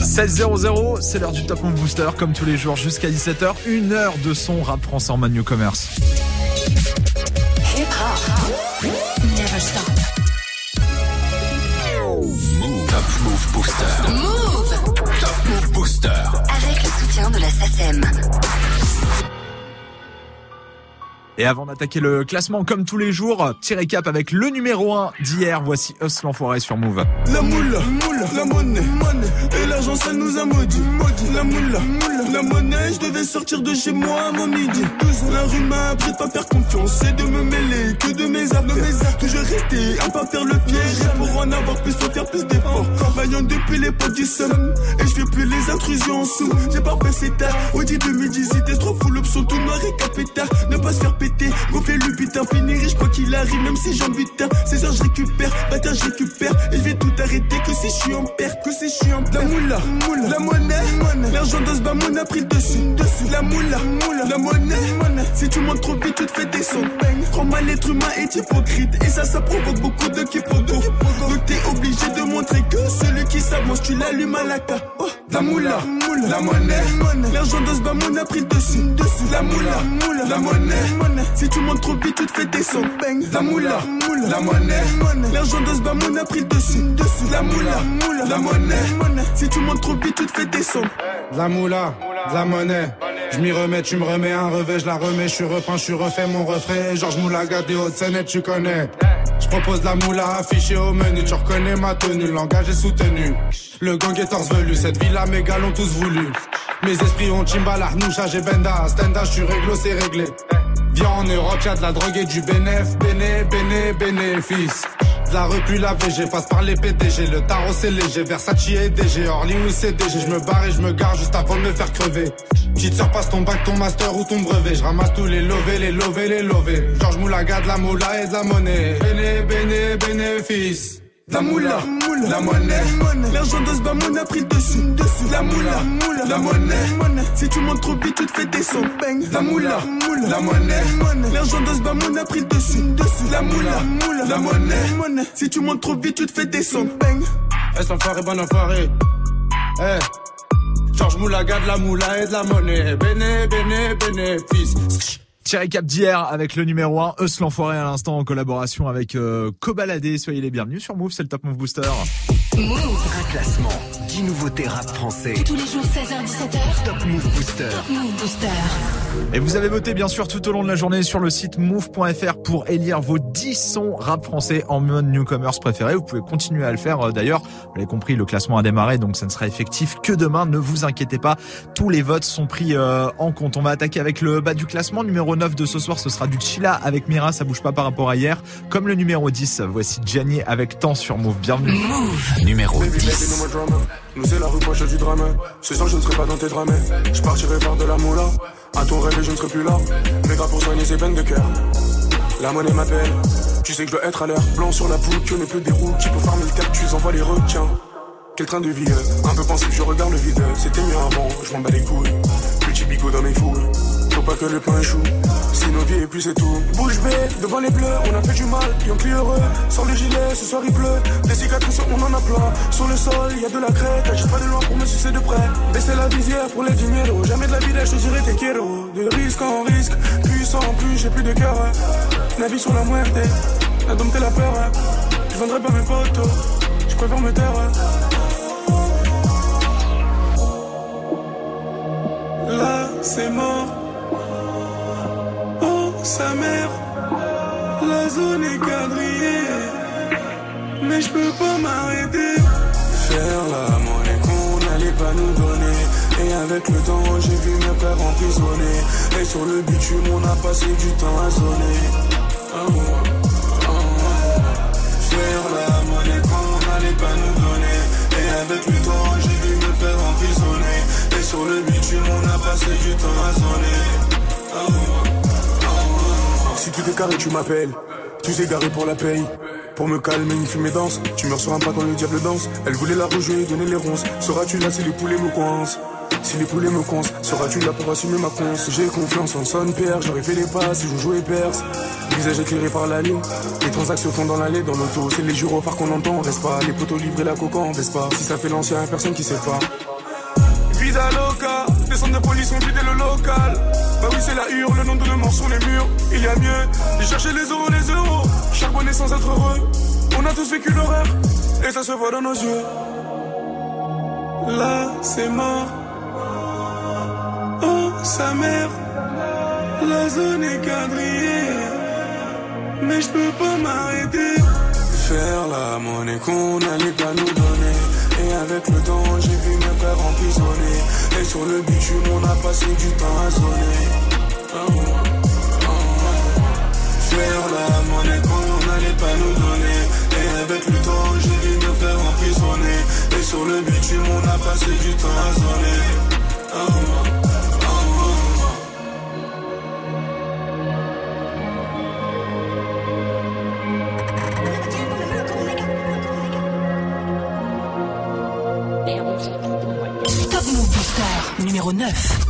16-0-0, c'est l'heure du Top Move Booster, comme tous les jours jusqu'à 17h. Une heure de son rap français en mode New Commerce. Never stop. Top Move Booster. Move Top Move Booster. avec le soutien de la SACEM. Et avant d'attaquer le classement, comme tous les jours, petit récap avec le numéro 1 d'hier. Voici Us l'enfoiré sur Move. La moula, la monnaie, et l'argent ça nous a maudit. La moula, la monnaie, je devais sortir de chez moi à mon midi. La rue m'a appris de pas faire confiance et de me mêler que de mes affaires. Toujours rester à pas faire le piège. Et pour en avoir plus, faut faire plus d'efforts. Vaillant depuis les potes du seum. Et je fais plus les intrusions en sous. J'ai pas passé tard. Audi 2018, trop full option, tout noir et capétard. Ne pas se faire péter. Gonfler le butin, finir riche quoi qu'il arrive, même si j'en butin. 16 heures, je récupère. Bâtard, je récupère. Et je vais tout arrêter que si je suis en perte. Que si je suis en perte. La moula, la monnaie. L'argent de ce bamoun a pris le dessus. dessus. La moula, la monnaie. Si tu montes trop vite, tu te fais descendre. Prends mal l'être humain est hypocrite. Et ça, ça provoque beaucoup de quiproquos. Donc t'es obligé de montrer que celui qui s'avance, tu l'allumes à la ca. Oh, la moula, la monnaie. L'argent de ce bamoun a pris dessus. La moula, la monnaie. Si tu montes trop vite, tu te fais descendre. La moula, la monnaie. L'argent de ce bamoun a pris dessus. La moula, la monnaie. Si tu montes trop vite, tu te fais descendre. De la moula, la monnaie. Je m'y remets, tu me remets un revêt, je la remets, je suis repeint, je suis refait mon refrain. Georges Moulaga des Hauts-de-Seine, tu connais. Je propose la moula affichée au menu, tu reconnais ma tenue, le langage est soutenu. Le gang est velu, cette villa mes gars l'ont tous voulu. Mes esprits ont Chimbala, Noucha, j'ai Benda, Stenda, je suis réglo, c'est réglé. Viens en Europe, y'a de la drogue et du bénéf, béné, béné, bénéfice. De la puis la VG, passe par les PDG, le tarot c'est léger, Versace et DG, Orly ou CDG, je me barre et je me gare juste avant de me faire crever. Petite sœur passe ton bac, ton master ou ton brevet, je ramasse tous les lovés, les lovés, les lovés. Georges Moulaga, de la moula et de la monnaie, béné, béné, bénéfice. La moula, la monnaie. L'argent de ce a pris dessus. dessus. La moula, la monnaie. Si tu montes trop vite, tu te fais descendre. La moula, la monnaie. L'argent de ce a pris dessus. dessus. La moula, la monnaie. Si tu montes trop vite, tu te fais descendre. Est-ce l'enfoiré, bon enfoiré Eh Georges Moulaga, de la moula et de la monnaie, béné, béné, bénéfice. Petit récap d'hier avec le numéro 1, Eus l'enfoiré à l'instant en collaboration avec euh, Cobaladé. Soyez les bienvenus sur Move, c'est le Top Move Booster. Move classement, 10 nouveautés rap français. tous les jours 16h17h. Top Move Booster. Move Booster. Et vous avez voté bien sûr tout au long de la journée sur le site move.fr pour élire vos 10 sons rap français en mode newcomers préférés. Vous pouvez continuer à le faire euh, d'ailleurs. Vous l'avez compris, le classement a démarré donc ça ne sera effectif que demain. Ne vous inquiétez pas, tous les votes sont pris euh, en compte. On va attaquer avec le bas du classement. Numéro 9 de ce soir, ce sera du Chila avec Mira, ça bouge pas par rapport à hier. Comme le numéro 10, voici Gianni avec Temps sur Move. Bienvenue. Numéro Baby, baby, 10. Nous c'est la rue proche du drame. Ce soir je ne serai pas dans tes drames. Je partirai faire de la moula. À ton rêve je ne serai plus là. Mais pour soigner ses peines de cœur. La monnaie m'appelle. Tu sais que je dois être à l'heure. Blanc sur la poule, que ne peut des roues. Qui peut farmer le cap, tu envoies les requins. Quel train de vie, euh, un peu pensif, je regarde le vide. C'était mieux avant, je m'en bats les couilles. Petit bigot dans mes foules. Pas que le pain échoue. Si nos vies et puis c'est tout. Bouge bée, devant les bleus, on a fait du mal, et on plus heureux. Sans le gilet, ce soir il pleut. Des cicatrices, on en a plein. Sur le sol, y a de la crête. Agite pas de loin pour me sucer de près. Baisser la visière pour les dinero. Jamais de la vie, je dirais tes kéros. De risque en risque, puissant en plus, j'ai plus de cœur. Navigue sur la muerte, la dompter la peur. Je vendrai pas mes potos, je préfère me taire. Là, c'est mort. Sa mère. La zone est quadrillée. Mais je peux pas m'arrêter. Faire la monnaie qu'on n'allait pas nous donner. Et avec le temps, j'ai vu mes pères emprisonnés. Et sur le bitume, on a passé du temps à oh. Faire la monnaie qu'on n'allait pas nous donner. Et avec le temps, j'ai vu mes pères emprisonnés. Et sur le bitume, on a passé du temps à zoner. Si tout est carré, tu m'appelles. Tous égarés pour la paye. Pour me calmer, une fumée danse. Tu meurs sur un pas quand le diable danse. Elle voulait la rejouer, donner les ronces. Seras-tu là si les poulets me coincent? Si les poulets me coincent, seras-tu là pour assumer ma conce? J'ai confiance en son père, j'aurais fait les passes, je joue et perse. Visage éclairé par la lune, les transactions font dans l'allée, dans l'auto. C'est les gyrophares qu'on entend, reste pas. Les poteaux livrés, la coca, on pas. Si ça fait l'ancien, personne qui sait pas. Visa loca, des centres de police ont vidé le local. Bah oui, c'est la hurle, le nom de mort sur les murs. Il y a mieux, de chercher les euros, les euros. Charbonner sans être heureux. On a tous vécu l'horreur, et ça se voit dans nos yeux. Là, c'est mort. Oh, sa mère. La zone est quadrillée. Mais je peux pas m'arrêter. Faire la monnaie qu'on allait pas nous donner. Et avec le temps, j'ai vu mes frères emprisonnés. Et sur le bitume, on a passé du temps à sonner. Faire la monnaie qu'on allait pas nous donner. Et avec le temps, j'ai vu me faire emprisonner. Et sur le bitume, on a passé du temps à sonner. 09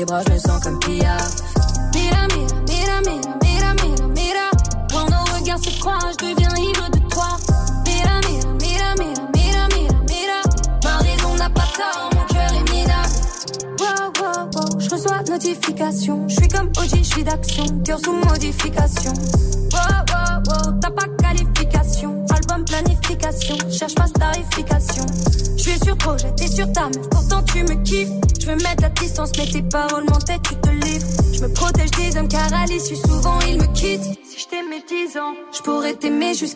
ses bras, je me sens comme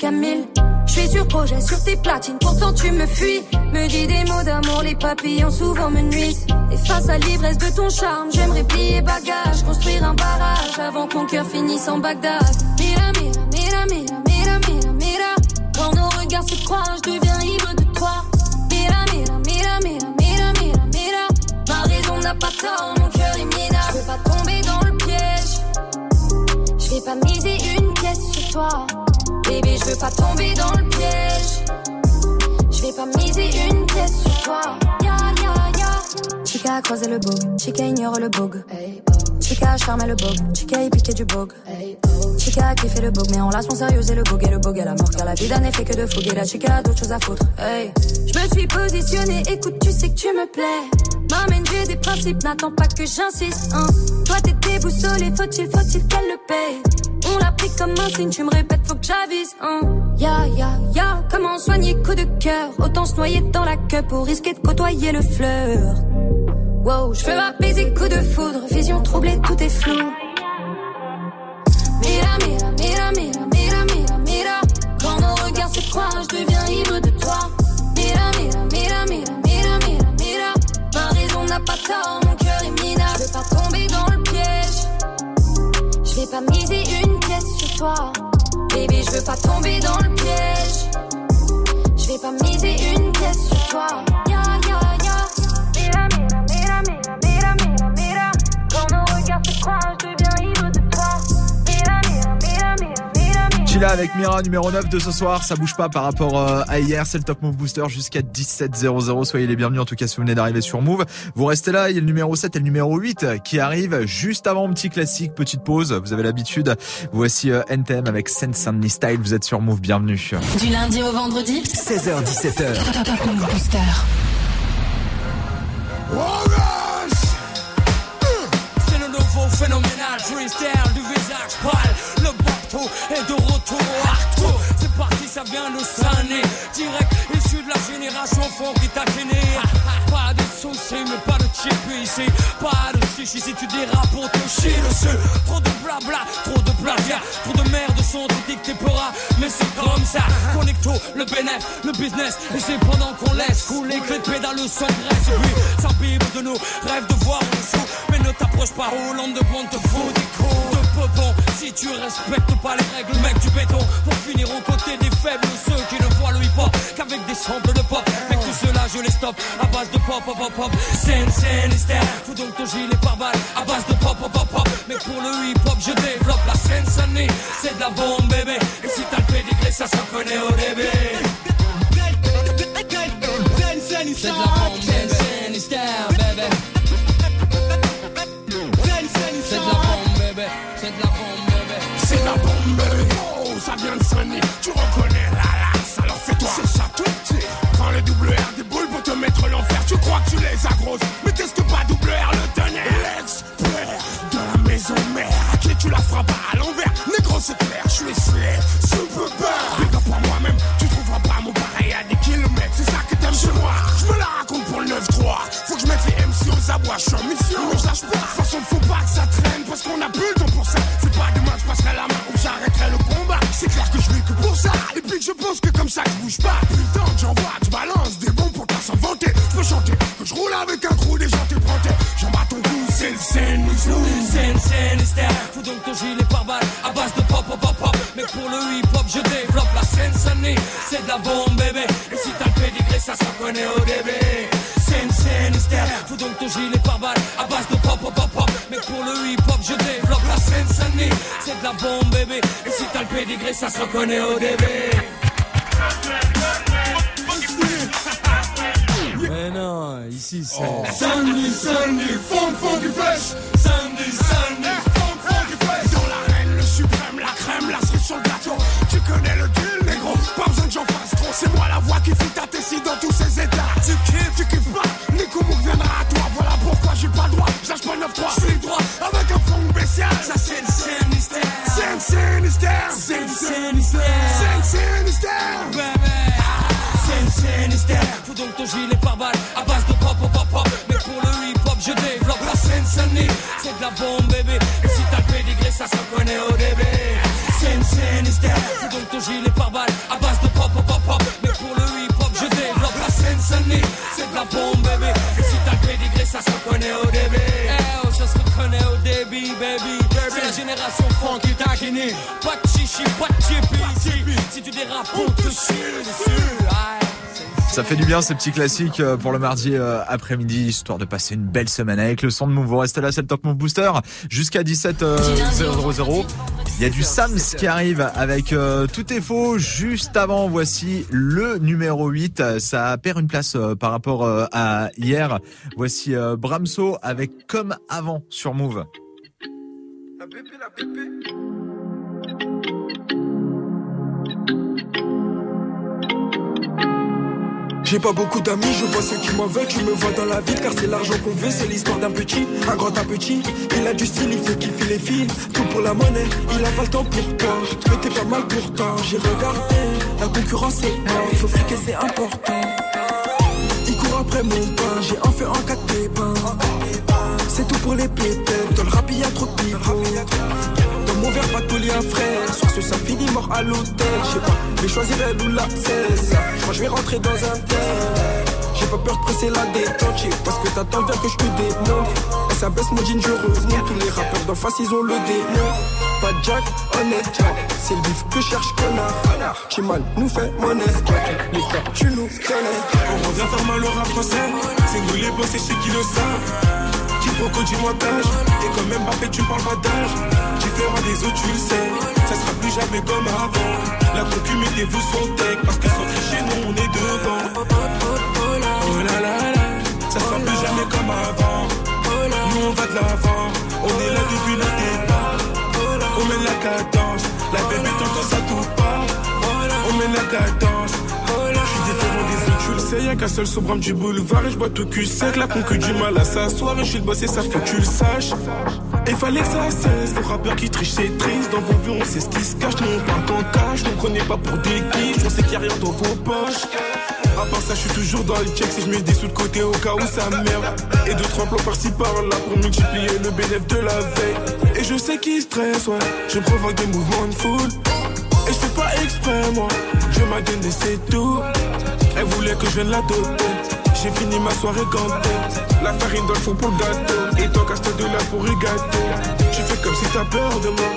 jusqu'à 1000. Je suis sur projet, sur tes platines, pourtant tu me fuis. Me dis des mots d'amour, les papillons souvent me nuisent. Et face à l'ivresse de ton charme, j'aimerais plier bagage, construire un barrage avant que mon cœur finisse en Bagdad. Mira, mira, mira, mira, mira, mira, mira. Quand nos regards se croisent, je deviens ivre de toi. Mira, mira, mira, mira, mira, mira, mira. Ma raison n'a pas tort, mon cœur est minable. Je veux pas tomber dans le piège. Je vais pas miser une pièce sur toi. Veux pas tomber dans le piège. Je vais pas miser une pièce sur toi. Ya, ya, ya. Chica a croisé le bog, Chica ignore le bog. Hey, oh. Chica a charmé le bog, Chica y piqué du bog. Chica a kiffé le bog, mais on laisse mon sérieux et le bog et le bog à la mort. Car la vie d'un effet que de fougue et la chica a d'autres choses à foutre. Hey. Je me suis positionnée, écoute, tu sais que tu me plais. M'amène, j'ai des principes, n'attends pas que j'insiste. Hein. Toi t'es déboussolé, faut-il, faut-il qu'elle le paye? On l'a pris comme un signe, tu me répètes, faut que j'avise. Hein. Ya, ya, ya, comment soigner coup de cœur? Autant se noyer dans la queue pour risquer de côtoyer le fleur. Wow, je veux apaiser coup de foudre, vision troublée, tout est flou. Mira, mira, mira, mira, mira, mira, mira. Quand nos regards se croisent, je deviens ivre de toi. Mira, mira, mira, mira, mira, mira, mira. Ma raison n'a pas tort, mon cœur est minable. Je veux pas tomber dans le piège. Je vais pas miser une pièce sur toi. Bébé, je veux pas tomber dans le piège. Je vais pas miser une pièce sur toi. Mira. Chilla avec Mira numéro 9 de ce soir, ça bouge pas par rapport euh, à hier, c'est le Top Move Booster jusqu'à 17h00, soyez les bienvenus en tout cas si vous venez d'arriver sur Move. Vous restez là, il y a le numéro 7 et le numéro 8 qui arrivent juste avant petit classique, petite pause, vous avez l'habitude. Voici euh, NTM avec Sense and Style, vous êtes sur Move, bienvenue. Du lundi au vendredi, 16h17h. Top Move Booster. Ça vient de Sané. Direct issu de la génération fond qui t'a gêné. Pas de soucis, mais pas de chip ici. Pas de chichi si tu dérapes pour te chier dessus. Trop de blabla, trop de plagiat, trop de merde sont dictés pora. Mais c'est comme ça. Connecto, le bénéf, le business. Et c'est pendant qu'on laisse couler que les pédales sans graisse. Et puis, ça bible de nous, rêve de voir en dessous. Mais ne t'approche pas, Hollande de compte te fout des coups Si tu respectes pas les règles, mec, du béton. Pour finir aux côtés des faibles, ceux qui ne voient le hip-hop qu'avec des samples de pop. Mec, tout cela, je les stoppe à base de pop, pop, pop, pop. Scène, scène, hystère. Fous donc ton gilet par balle à base de pop, pop, pop, pop. Mais pour le hip-hop, je développe la scène, sonnerie. C'est de la bombe, bébé. Et si t'as le pédigré, ça se reconnaît au début. C'est de la bombe, bébé. Tu reconnais la lasse, alors fais-toi. C'est ça tout petit. Prends le double R des boules pour te mettre l'enfer. Tu crois que tu les as grosses, mais teste pas double R le tonnerre? L'expert de la maison mère, à qui tu la frappes à l'envers. Négro, c'est clair, je suis slave, super bad. Big up pour moi-même, tu trouveras pas mon pareil à des kilomètres. C'est ça que t'aimes chez moi. Je me la raconte pour le 9-3. Faut que je mette les MC aux abois, je suis en mission. Mais je pas. De toute façon, faut pas que ça traîne parce qu'on a plus le temps pour ça. C'est pas demain que je passerai la main clair que je vis que pour ça. Et puis que je pense que comme ça, je bouge pas. Putain, j'envoie, tu balances des bons pour s'en vanter. Je peux chanter que je roule avec un crew, des gens te prends J'en bats ton cou, c'est le scène, Scène, scène, hystère. Fous donc ton gilet par balle à base de pop, pop, pop, pop. Mais pour le hip-hop, je développe la scène, sonnerie. C'est de la bombe, de la bombe, bébé. Et si t'as le pédigré, ça se reconnaît au début. Mais non, ici c'est. Samedi, samedi, funk, funk, flash. Samedi, samedi, funk, funk, flash. Dans l'arène, le suprême, la crème, la cerise sur le gâteau. Tu connais le deal, négro. Pas besoin que j'en fasse trop. C'est moi la voix qui fit ta tessie dans tous ces états. Tu kiffes, tu kiffes pas. Nico Mouk viendra C'est le Sinistère. Scène, Sinistère. Bébé. Scène, Sinistère. Fous donc ton gilet par balle à base de pop, pop, pop, pop. Mais pour le hip-hop, je développe la sonnerie. C'est de la bombe, bébé. Et si t'as le pédigré, ça se reconnaît au début. Scène, Sinistère. Fous donc ton gilet par balle à base de pop, pop, pop, pop. Mais pour le hip-hop, je développe la sonnerie. C'est de la bombe, bébé. Et si t'as le pédigré, ça se reconnaît au début. Eh oh, ça se reconnaît au début, baby. C'est la génération funk qui taquine. Pas de chichi, pas de Ça fait du bien ces petits classiques euh, pour le mardi euh, après-midi, histoire de passer une belle semaine avec le son de Move. Vous restez là, c'est le Top Move Booster jusqu'à 17 euh, 000. Il y a du Sams qui arrive avec Tout est faux. Juste avant, voici le numéro 8. Euh, Ça perd une place par rapport à hier. Voici Bramso avec Comme avant sur Move. J'ai pas beaucoup d'amis, je vois ceux qui m'en veulent, tu me vois dans la ville car c'est l'argent qu'on veut, c'est l'histoire d'un petit, un grand un petit. Il a du style, il fait kiffer les filles, tout pour la monnaie, il a pas le temps pour toi. Mais t'es pas mal pourtant, j'ai regardé, la concurrence est mort, il faut friquer c'est important. Il court après mon pain, j'ai un feu en quatre pépins. C'est tout pour les pépettes, dans le rap y a trop de. Dans mon verre, pas de un frère. Je sais pas, elle ou la 16. Je crois que je vais rentrer dans un tel. J'ai pas peur de presser la détente. Parce que t'attends bien que je te démonte. Et ça baisse mon jean, je remonte. Tous les rappeurs d'en face, ils ont le démon. Pas de Jack. C'est le bif que cherche connard. Mal, nous fait monnaie. Les gars, tu nous connais. On revient faire mal au rap français. C'est nous les boss et chez qui le savent. Quiproquo, dis-moi d'âge. Et quand même Mbappé, tu parles pas d'âge. Différent des autres, tu le sais. Ça sera plus jamais comme avant. La concu, mettez-vous son tech. Parce que sans tricher, nous, on est devant. Oh là là là. Ça sera plus jamais comme avant. Nous, on va de l'avant. On est là depuis le départ. On mène la cadence. La bébé t'entends ça tout part. On mène la cadence. Je différent des autres, tu le sais. y'a qu'un seul sobrame du boulevard et je bois tout cul sec. La concu du mal à s'asseoir et je suis le boss et ça faut que tu le saches. Et fallait que ça cesse, le rappeur qui triche c'est triste. Dans vos vues, on sait ce qui se cache, nous on parle qu'en cash. On prenez pas pour des guiches, on sait qu'il y a rien dans vos poches. À part ça, je suis toujours dans les checks si je mets des sous de côté au cas où ça merde. Et deux, trois plans par-ci par-là pour multiplier le bénéfice de la veille. Et je sais qu'il stresse, ouais. Je provoque des mouvements de foule. Et je fais pas exprès, moi. Je m'a donné, c'est tout. Elle voulait que je vienne la doter. J'ai fini ma soirée gantée. La farine dans le fond pour le gâteau. Et toi, casse de là pour y. Tu fais comme si t'as peur de moi.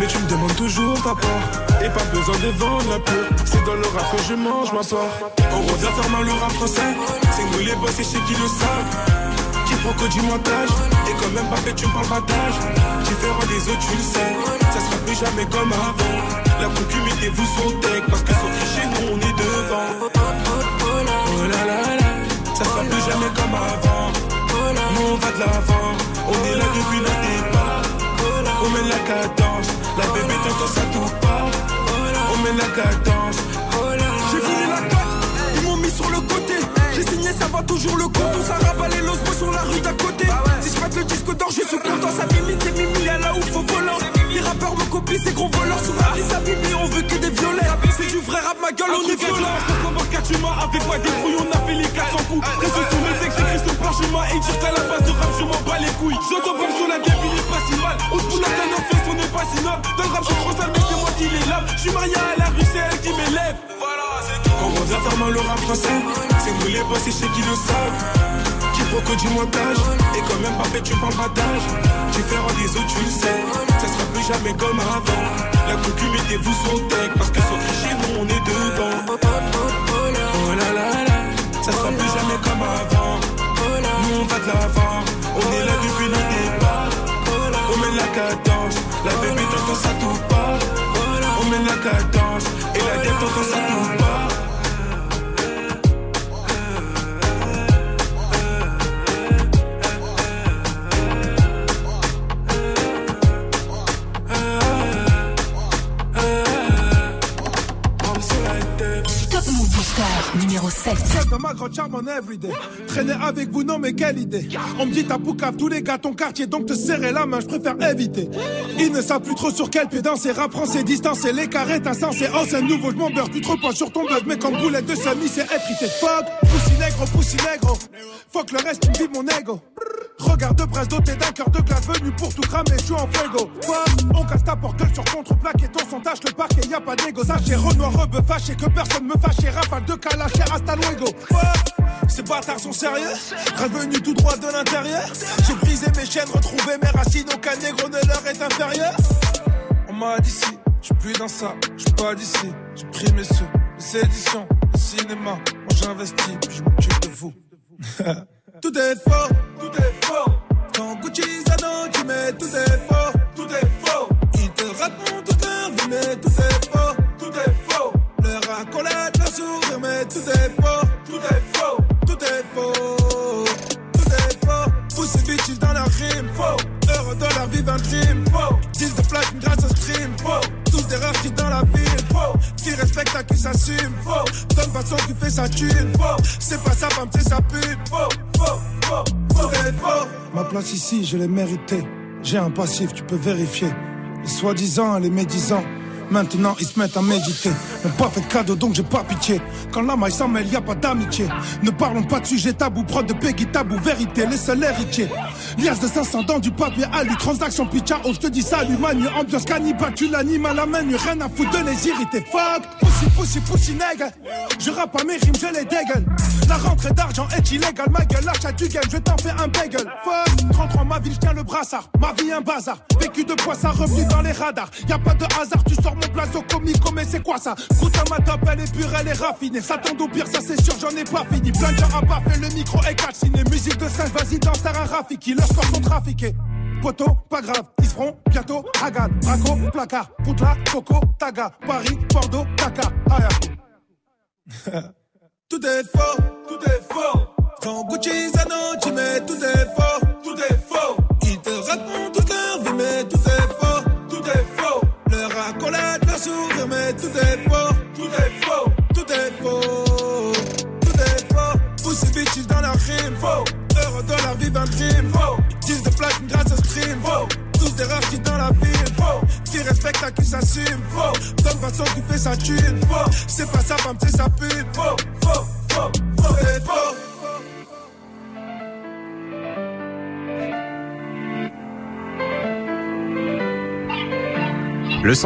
Mais tu me demandes toujours ta part. Et pas besoin de vendre la peur. C'est dans le rap que je mange ma part. On revient faire mal le rap français. C'est nous les boss et chez qui le savent. Qui prend que du montage. Et quand même pas fait, tu me parles d'âge. Différent des autres, tu le sais. Ça sera plus jamais comme avant. La concu, mettez-vous sur deck. Parce que sur chez nous, on est devant. Oh là là là. Ça sera plus jamais comme avant. Nous, on va de l'avant. On est là depuis le départ. On met la cadence. La bébé t'entend ça tout pas. On met la cadence. J'ai voulu la cote, ils m'ont mis sur le côté. J'ai signé, ça va toujours le compte. On s'arrabat les losbos sur la rue d'à côté. Je le disque d'or, je suis content. Ça mimite, c'est mimi, à la ouf au volant. Les rappeurs me copient, ces gros voleurs. Sous ma ça mimi, on veut que des violets. C'est du vrai rap, ma gueule, on est violent. tu m'as avec moi des brouillons, on a fait les 400 coups. Reste sur mes textes, écrit sur le parchemin. Et dire qu'à la base de rap, je m'en bats les couilles. J'entends pas sur la est pas si mal. Au bout la canne, fait, on est pas si noble. Dans le rap, je trop sale, mais c'est moi qui les lave. Je suis marié à la rue, c'est elle qui m'élève. Quand on revient faire mal le rap français, c'est nous les boss et chez qui le savent. Que du montage, et quand même pas fait, tu parles pas d'âge. Différent des autres, tu le sais, ça sera plus jamais comme avant. La concu, mettez-vous sur deck, parce que sur chez nous, on est devant. Oh là là là, ça sera plus jamais comme avant. Nous, on va de l'avant, on est là depuis le départ. On met la cadence, la bébé t'entend ça tout pas. On met la cadence, et la dette t'entend ça tout pas. Numéro 7. Celle de ma grande charme en everyday. Traîner avec vous, non, mais quelle idée. On me dit t'as poucave tous les gars, ton quartier, donc te serrer la main, je préfère éviter. Ils ne savent plus trop sur quel pied danser, rap français, distance et les carrés, insensé. Oh, c'est nouveau, je m'embeurre, tu te reposes sur ton buzz, mais comme boulette de semi, c'est effrité. Fuck, négro, poussi négro. Fuck le reste, tu me mon ego. Regard de presse doté d'un cœur de glace venu pour tout cramer, suis en fuego. Fuck, on casse ta porte sur contre-plaque et ton son tâche le parquet, y a pas d'égo. Sachez Renoir, rebeu, fâché, que personne me fâche, rafale de calache, hasta luego. Fuck, ces bâtards sont sérieux, revenu tout droit de l'intérieur. J'ai brisé mes chaînes, retrouvé mes racines, aucun négro ne leur est inférieur. On m'a dit si, je suis plus dans ça, je pas d'ici. J'ai pris mes sous, les éditions, cinéma, moi j'investis, puis je m'occupe de vous. tout est faux, tout est faux. Quand Gucci Zano, tu mets tout est faux, tout est faux. Ils te racontent toute leur vie, mais tout est faux, tout est faux. Leur accolade, leur sourire, mais tout est s'assume, faux. Façon qui fait sa thune. C'est pas sa femme, c'est sa pute, faux, faux, faux, faux. Ma place ici, je l'ai méritée. J'ai un passif, tu peux vérifier. Les soi-disant, les médisants. Maintenant ils se mettent à méditer. N'ont pas fait de cadeau donc j'ai pas pitié. Quand la maille s'en mêle, y a pas d'amitié. Ne parlons pas de sujet tabou, prod de Peggy tabou, vérité, les seuls héritiers. Liasse de 500 dans du papier alu, transaction pitcha, oh je te dis salut manu, ambiance cannibale, tu l'animes à la main, rien à foutre de les irriter. Fuck, pussy, pussy, pussy, nègre. Je rappe à mes rimes, je les dégueule. La rentrée d'argent est illégale, ma gueule, l'achat du game, je t'en fais un bagel. Fuck, 33 ma ville, je tiens le brassard. Ma vie un bazar, vécu de poisson, revenu dans les radars. Y a pas de hasard, tu sors blazo comico, mais c'est quoi ça? Goûte à ma top, elle est pure, elle est raffinée. Tombe au pire, ça c'est sûr, j'en ai pas fini. Plein de gens à pas fait le micro est calciné. Musique de singe, vas-y, danse, un Rafiki. Leurs corps sont trafiqués. Poto, pas grave, ils seront bientôt Hagan, Braco, placard, Poutla, Coco, Taga, Paris, Bordeaux, Dakar, Aya. Tout est faux, tout est faux. Quand Gucci Zano, tu mets tout est faux,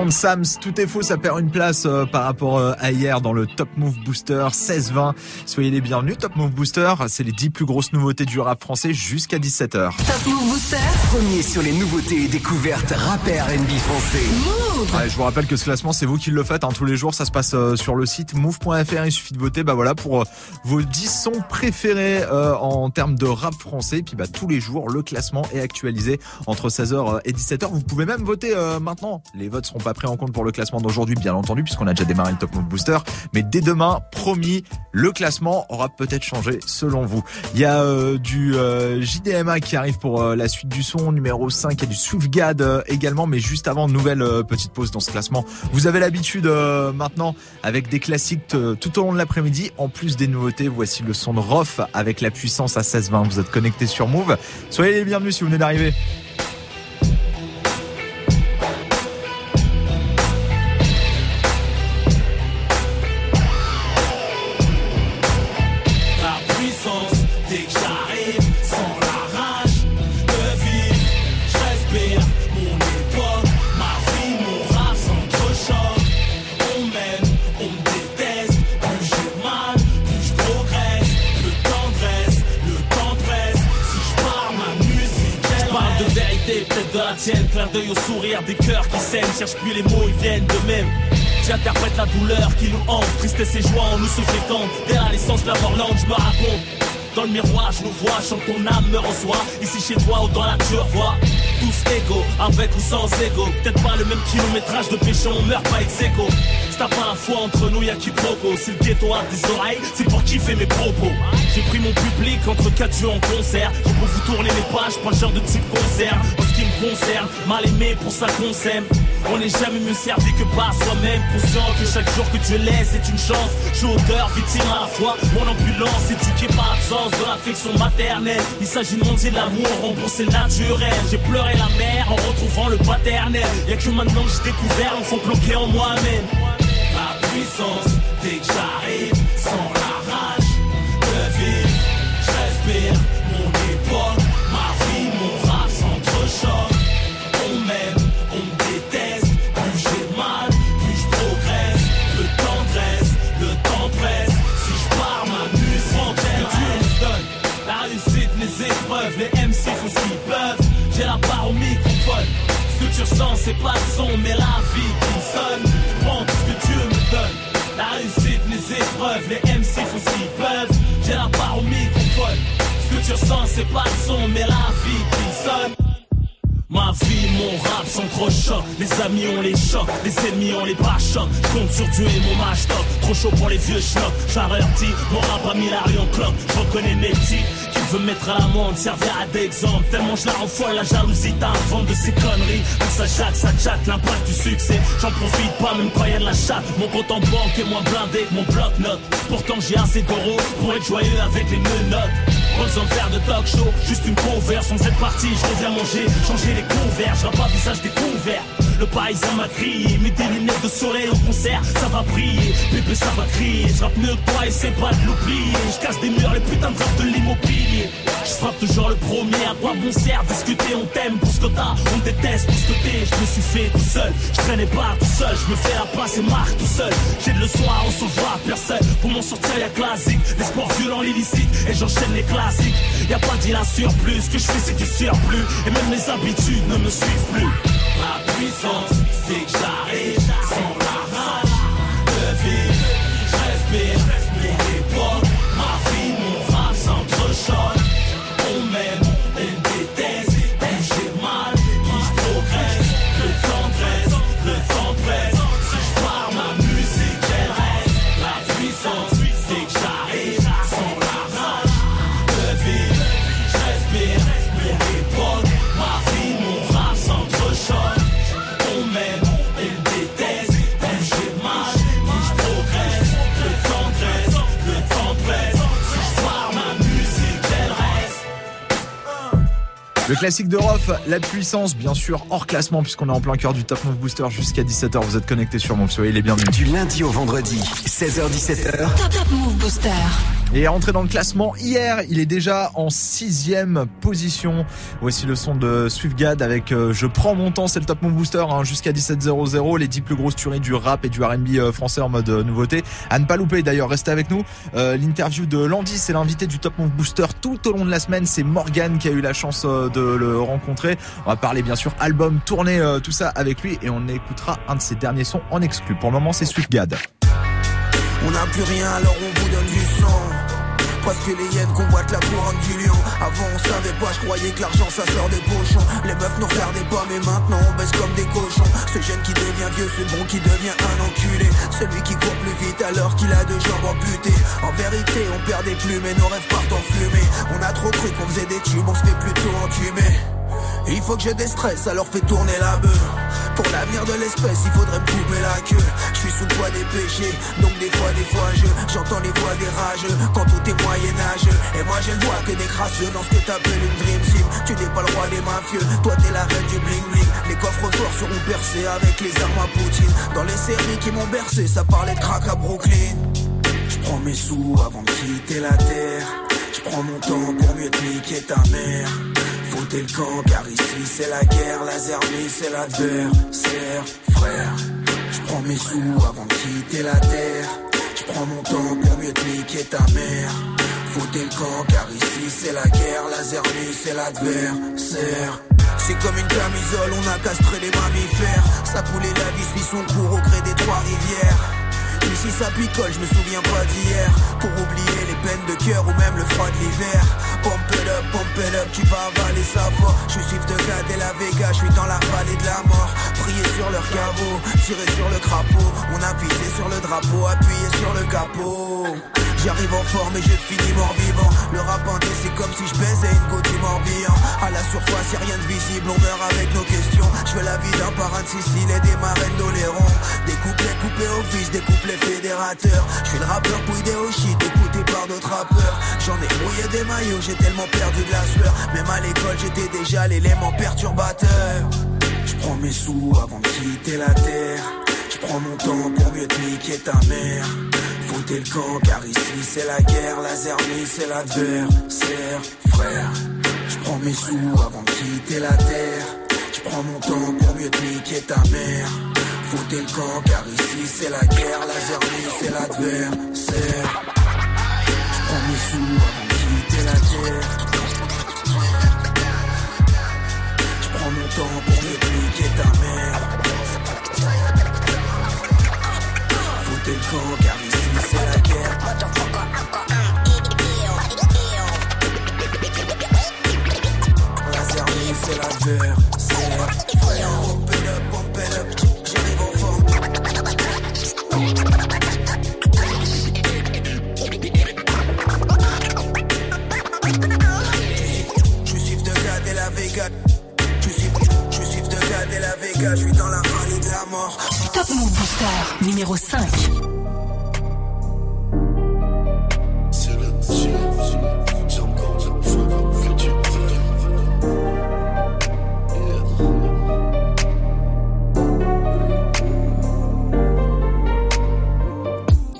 de Sams, tout est faux, ça perd une place euh, par rapport euh, à hier dans le Top Move Booster 16-20. Soyez les bienvenus, Top Move Booster, c'est les 10 plus grosses nouveautés du rap français jusqu'à 17h. Top Move Booster. Premier sur les nouveautés et découvertes rappeurs NB français. Je vous rappelle que ce classement, c'est vous qui le faites. Hein, tous les jours, ça se passe euh, sur le site move.fr. Il suffit de voter bah voilà, pour euh, vos 10 sons préférés euh, en termes de rap français. Puis bah, tous les jours, le classement est actualisé entre 16h et 17h. Vous pouvez même voter euh, maintenant. Les votes seront pas pris en compte pour le classement d'aujourd'hui, bien entendu, puisqu'on a déjà démarré le Top Move Booster. Mais dès demain, promis, le classement aura peut-être changé selon vous. Il y a euh, du euh, JDMA qui arrive pour euh, la suite du son, numéro 5. Il y a du euh, également, mais juste avant, nouvelle euh, petite pause dans ce classement. Vous avez l'habitude euh, maintenant avec des classiques euh, tout au long de l'après-midi. En plus des nouveautés, voici le son de Roth avec la puissance à 16-20. Vous êtes connectés sur Move. Soyez les bienvenus si vous venez d'arriver. Tienne. Clin d'œil au sourire des cœurs qui saignent. Cherche plus les mots, ils viennent de même. J'interprète la douleur qui nous hante. Tristesse et joie en nous se fréquentent. Dès la naissance, la mort lente, je me raconte. Dans le miroir, je nous vois, chante ton âme me reçoit. Ici chez toi ou dans la tu avec ou sans ego. Peut-être pas le même kilométrage de péché, on meurt pas ex aequo. T'as pas la foi entre nous, y'a qui proco. Si le ghetto a des oreilles, c'est pour kiffer mes propos. J'ai pris mon public entre quatre yeux en concert. Je peux vous tourner les pages, pas le genre de type concert. En ce qui me concerne, mal aimé pour ça qu'on s'aime. On n'est jamais mieux servi que par soi-même. Conscient que chaque jour que Dieu laisse est une chance. Je suis auteur, victime à la fois. Mon ambulance éduqué par absence de l'affection maternelle. Il s'agit de monter l'amour, rembourser naturel. J'ai pleuré la mer en retrouvant le paternel. Y'a que maintenant que j'ai découvert l'enfant planqué en moi-même. Ma puissance, dès que j'arrive, sans c'est pas le son, mais la vie qui sonne. Je prends tout ce que Dieu me donne. La réussite, les épreuves, les MC font ce qu'ils peuvent. J'ai la part au microphone. Ce que tu ressens, c'est pas le son, mais la vie qui sonne. Ma vie, mon rap s'entrechoque Les amis on les chocs, les ennemis on les pas chocs Je compte sur Dieu et mon match top Trop chaud pour les vieux schnocks J'avertis, mon rap a mis la en cloque Je reconnais mes petits veut mettre à l'amende, servir à d'exemple Tellement je la rends folle, la jalousie t'invente de ces conneries. Quand ça jatte, ça chatte, l'impact du succès. J'en profite pas même quand y a de la chatte. Mon compte en banque est moins blindé mon bloc-notes. Pourtant j'ai assez d'euros pour être joyeux avec les menottes. Pas besoin de faire de talk show, juste une cover Sans être parti, je reviens manger, changer les couverts Je pas visage découvert le paysan m'a crié, mets des lunettes de soleil au concert, ça va briller, bébé ça va crier, je rappe mieux que toi et c'est pas de l'oublier, je casse des murs, les putains de de l'immobilier, je frappe toujours le premier, à quoi bon sert, discuter, on t'aime pour ce que t'as, on déteste pour ce que t'es, je me suis fait tout seul, je traînais pas tout seul, je me fais la place et marque tout seul, j'ai de le soir, on voit personne, pour m'en sortir y'a classique, les sports violents, l'illicite, et j'enchaîne les classiques, y a pas d'île à surplus, ce que je fais c'est du surplus, et même mes habitudes ne me suivent plus. Ma puissance, dès que j'arrive, Le classique de Rof, la puissance, bien sûr, hors classement, puisqu'on est en plein cœur du Top Move Booster jusqu'à 17h. Vous êtes connectés sur Move, soyez les bienvenus. Du lundi au vendredi, 16h-17h. Top, top Move Booster. Et rentré dans le classement hier, il est déjà en sixième position. Voici le son de Swiftgad avec euh, Je prends mon temps, c'est le Top Move Booster hein, jusqu'à 17.00. Les 10 plus grosses tueries du rap et du R&B euh, français en mode euh, nouveauté. À ne pas louper d'ailleurs, restez avec nous. Euh, L'interview de Landy, c'est l'invité du Top Move Booster tout au long de la semaine. C'est Morgan qui a eu la chance de le rencontrer. On va parler bien sûr album, tournée, tout ça avec lui et on écoutera un de ses derniers sons en exclu. Pour le moment, c'est Swiftgad. On n'a plus rien alors on vous donne du sang parce que les hyènes convoitent la couronne du lion. Avant on savait pas, je croyais que l'argent ça sort des pochons. Les meufs nous regardaient pas mais maintenant on baisse comme des cochons. Ce jeune qui devient vieux, ce bon qui devient un enculé. Celui qui court plus vite alors qu'il a deux jambes amputées. En vérité on perd des plumes et nos rêves partent en fumée. On a trop cru qu'on faisait des tubes, on se fait plutôt entumer il faut que je déstresse, alors fais tourner la bœuf. Pour l'avenir de l'espèce, il faudrait me couper la queue. Je suis sous le poids des péchés, donc des fois, des fois, je j'entends les voix des rageux quand tout est moyen-âgeux. Et moi, je ne vois que des crasseux dans ce que t'appelles une dream team. Tu n'es pas le roi des mafieux, toi t'es la reine du bling bling. Les coffres forts seront percés avec les armes à Poutine. Dans les séries qui m'ont bercé, ça parlait de crack à Brooklyn. Je prends mes sous avant de quitter la terre. Je prends mon temps pour mieux te niquer ta mère. Foutez le camp car ici c'est la guerre, la zermie c'est l'adversaire, frère. Je prends mes sous avant de quitter la terre. Je prends mon temps pour mieux te niquer ta mère. Foutez le camp car ici c'est la guerre, la zermie c'est l'adversaire. C'est comme une camisole, on a castré les mammifères. Ça coulait la vie suit son cours au gré des trois rivières. Ici ça picole, je me souviens pas d'hier. Pour oublier les peines de cœur ou même le froid de l'hiver. Pump it up, pump it up, tu vas avaler sa voix. Je suis de Gad et la Vega, je suis dans la vallée de la mort. Prier sur leur caveau, tirer sur le crapaud. On a pissé sur le drapeau, appuyé sur le capot. J'arrive en forme et je finis mort vivant Le rap c'est comme si je baisais une goutte du Morbihan. À la surface y'a rien de visible, on meurt avec nos questions. Je veux la vie d'un parrain de Sicile et des marraines d'Oléron fédérateurs Je suis le rappeur au shit, écouté par d'autres rappeurs J'en ai mouillé des maillots, j'ai tellement perdu de la sueur Même à l'école j'étais déjà l'élément perturbateur Je prends mes sous avant de quitter la terre je prends mon temps pour mieux te niquer ta mère. Foutez le camp car ici c'est la guerre, la zermie c'est l'adversaire, frère. Je prends mes sous avant de quitter la terre. Je prends mon temps pour mieux te niquer ta mère. Foutez le camp car ici c'est la guerre, la zermie c'est l'adversaire. Je prends mes sous avant de quitter la terre. Je prends mon temps pour niquer ta mère. Foutez le camp car ici c'est la guerre. La zermie Vega. Je suis dans la vallée de la mort. Top Move Booster numéro 5. C'est le sur, sur,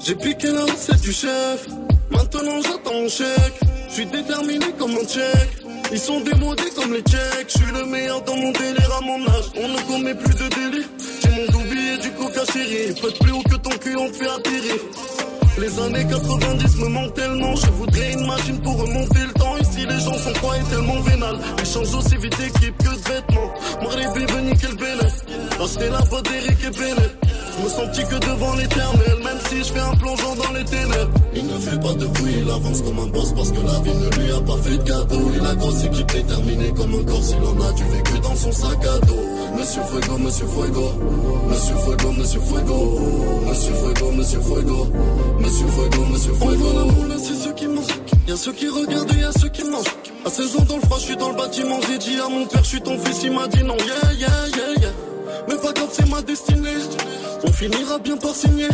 j'ai piqué la recette du chef, maintenant j'attends mon chèque. Je suis déterminé comme un tchèque. Ils sont démodés comme les tchèques. Je suis le meilleur dans mon délire à mon âge. On ne commet plus de délire. J'ai mon doublier et du coca chéri. Peut plus haut que ton cul, on fait atterrir. Les années 90 me manquent tellement. Je voudrais une machine pour remonter le temps. Ici, les gens sont froids et tellement vénales. Ils changent aussi vite d'équipe que de vêtements. Marley venu quel bénéfice. Acheter la voix d'Eric et Bennett. Je me sens petit que devant l'éternel, même si je fais un plongeon dans les ténèbres. Il ne fait pas de bruit, il avance comme un boss parce que la vie ne lui a pas fait de cadeau. Il a grosse équipe déterminée comme un corps, il en a du vécu dans son sac à dos. Monsieur Fuego, Monsieur Fuego, Monsieur Fuego, Monsieur Fuego, Monsieur Fuego, Monsieur Fuego, Monsieur Fuego, Monsieur Fuego. On veut la moule, c'est ceux qui mangent. Y'a ceux qui regardent et y'a ceux qui mangent. À 16 ans dans le froid, je suis dans le bâtiment. J'ai dit à mon père, je suis ton fils, il m'a dit non, yeah, yeah, yeah. Mais pas grave, c'est ma destinée. On finira bien par signer.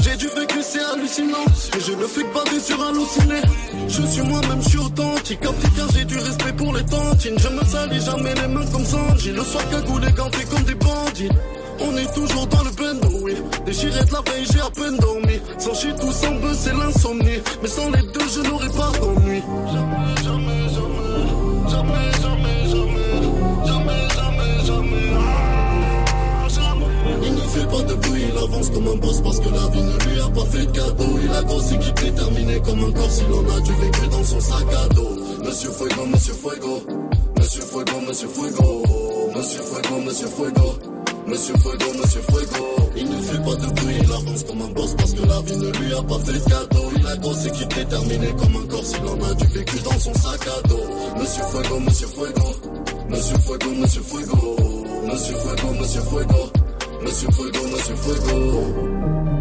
J'ai du vécu, c'est hallucinant. Et je ne fais que bader sur halluciné. Je suis moi-même, je suis authentique. Africain, j'ai du respect pour les tantines. Je me salis jamais les mains comme Sanji. Le soir, cagoulé, ganté comme des bandits. On est toujours dans le bendo, oui. Déchiré de la veille, j'ai à peine dormi. Sans chier tout sans buzz, c'est l'insomnie. Mais sans les deux, je n'aurais pas d'ennui. Jamais, jamais. Jamais, jamais, fait pas de bruit, il avance comme un boss parce que la vie ne lui a pas fait de cadeau. Il a grosse équipe déterminée comme un corps s'il en a du vécu dans son sac à dos. Monsieur Fuego, Monsieur Fuego. Monsieur Fuego, Monsieur Fuego. Monsieur Fuego, Monsieur Fuego. Monsieur Fuego, Monsieur Fuego. Il ne fait pas de bruit, il avance comme un boss parce que la vie ne lui a pas fait de cadeau. Il a grosse équipe déterminée comme un corps s'il en a du vécu dans son sac à dos. Monsieur Fuego, Monsieur Fuego. Monsieur Fuego, Monsieur Fuego. Monsieur Fuego, Monsieur Fuego. Monsieur Fuego, Monsieur Fuego.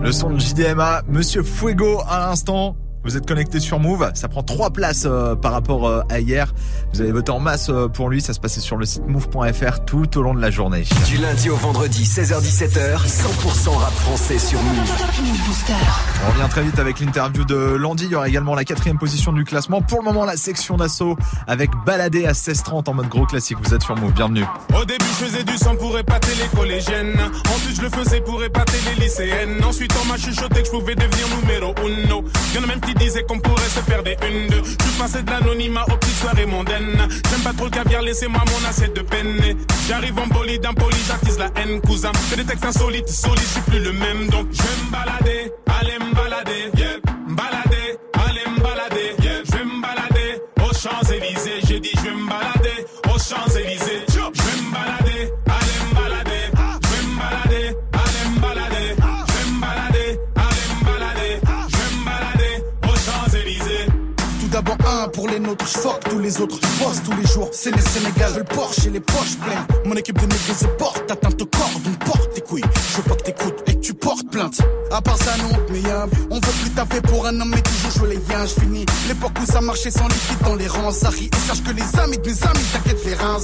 Le son de JDMA, Monsieur Fuego à l'instant. Vous êtes connecté sur Move, ça prend trois places euh, par rapport euh, à hier. Vous avez voté en masse euh, pour lui, ça se passait sur le site move.fr tout au long de la journée. Du lundi au vendredi, 16h-17h, 100% rap français sur Move. On revient très vite avec l'interview de Landy. Il y aura également la quatrième position du classement. Pour le moment, la section d'assaut avec Baladé à 16h30 en mode gros classique. Vous êtes sur Move, bienvenue. Au début, je faisais du sang pour épater les collégiennes. Ensuite, je le faisais pour épater les lycéennes. Ensuite, on m'a chuchoté que je pouvais devenir numéro uno. Y'en a même qui disaient qu'on pourrait se faire des une deux. Je suis de l'anonymat aux petites soirées mondaines. J'aime pas trop le caviar, laissez-moi mon assiette de peine. J'arrive en bolide, impoli, j'attise la haine, cousin. Fais des textes insolites, solides, je suis plus le même. Donc, je vais me balader, aller me balader. Un pour les nôtres, je fuck tous les autres, je bosse tous les jours. C'est les Sénégal, je le Porsche et les poches pleines. Mon équipe de négros se porte, atteinte au corps, donc porte tes couilles. Je veux pas que t'écoutes tu portes plainte. À part ça, non, mais y'a, on veut plus taper pour un homme, mais toujours jouer les liens. Je finis l'époque où ça marchait sans liquide dans les rangs. Ça rit et sache que les amis de mes amis t'inquiète les reins.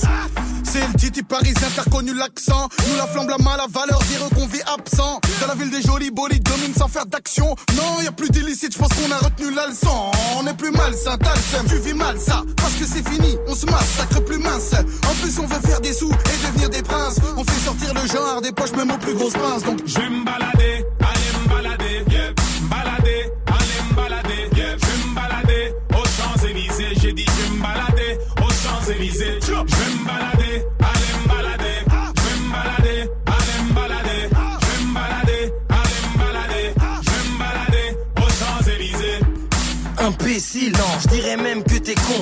C'est le titi parisien, t'as reconnu l'accent. Nous la flamme, la mal à valeur, dire qu'on vit absent. Dans la ville des jolis bolides, domine sans faire d'action. Non, y a plus d'illicite, je pense qu'on a retenu la leçon. On est plus malsain, t'as le seum, tu vis mal ça. Parce que c'est fini, on se massacre plus mince. En plus, on veut faire des sous et devenir des princes. On fait sortir le genre des poches, même aux plus grosses pinces. Donc, Je je dirais même que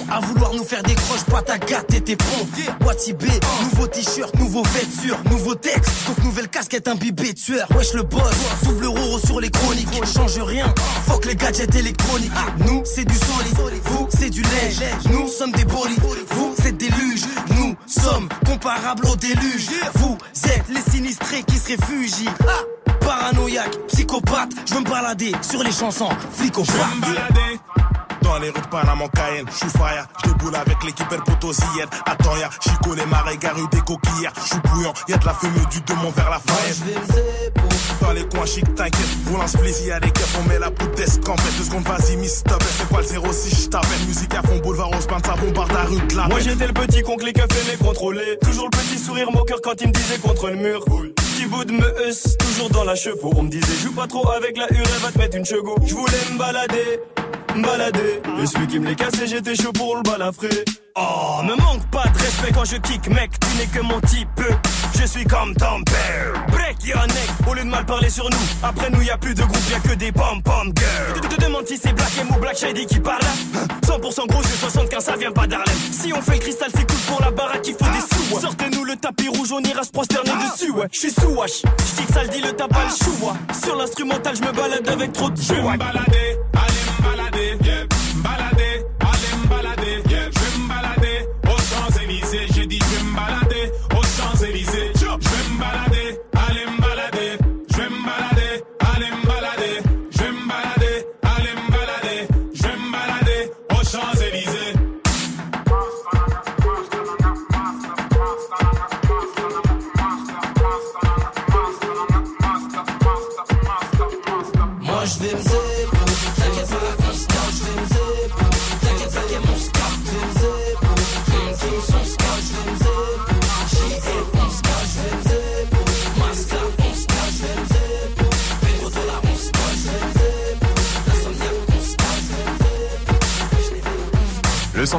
À vouloir nous faire des croches, pas ta gâte et tes ponts. Wati B, nouveau t-shirt, nouveau vêture Nouveau texte, donc nouvelle casquette imbibée de sueur Wesh le boss, double roro sur les chroniques. Change rien, fuck les gadgets électroniques. Nous, c'est du solide, vous, c'est du lait Nous sommes des bolides, vous, c'est des luges. Nous sommes comparables au déluge. Vous êtes les sinistrés qui se réfugient. Ah! Paranoïaque, psychopathe, je veux me balader sur les chansons, flic au Je me balader dans les rues de Panama, Cayenne. Je suis fire, je déboule avec l'équipe El Potosienne. Attends, y'a Chico, les marais, garus des coquillères. Je suis bouillant, y'a de la fumée du démon vers la faillette. Dans les coins chic, t'inquiète. Roulance plaisir, y'a des keufs, on met la poudre d'escampette. Deux secondes, vas-y, miss stop. C'est quoi le 06, je t'appelle. Musique à fond, boulevard Osman, ça bombarde la rue de la Moi j'étais le petit con que les keufs aimaient contrôler. Toujours le petit sourire moqueur quand il me disait contre le mur. Petit bout de me heusse, toujours dans la chevaux. On me disait joue pas trop avec la hure, elle va te mettre une chego Je voulais me balader, me balader. Et celui qui me les cassait j'étais chaud pour le balafrer. Oh, me manque pas de respect quand je kick mec. Tu n'es que mon type, je suis comme ton père Break your neck, au lieu de mal parler sur nous. Après nous y a plus de groupe, y a que des pom-pom girls. Te demande si c'est Black M ou Black Shady qui parle 100% gros, c'est 75, ça vient pas d'Harlem. Si on fait le cristal, c'est cool pour la baraque, il faut des sous Sortez-nous le tapis rouge, on ira se prosterner dessus, ouais. J'suis sous wash, j'dis que ça le dit, le tabac, chou, ouais. Sur l'instrumental, j'me balade avec trop de Je balader, yeah. Me balader,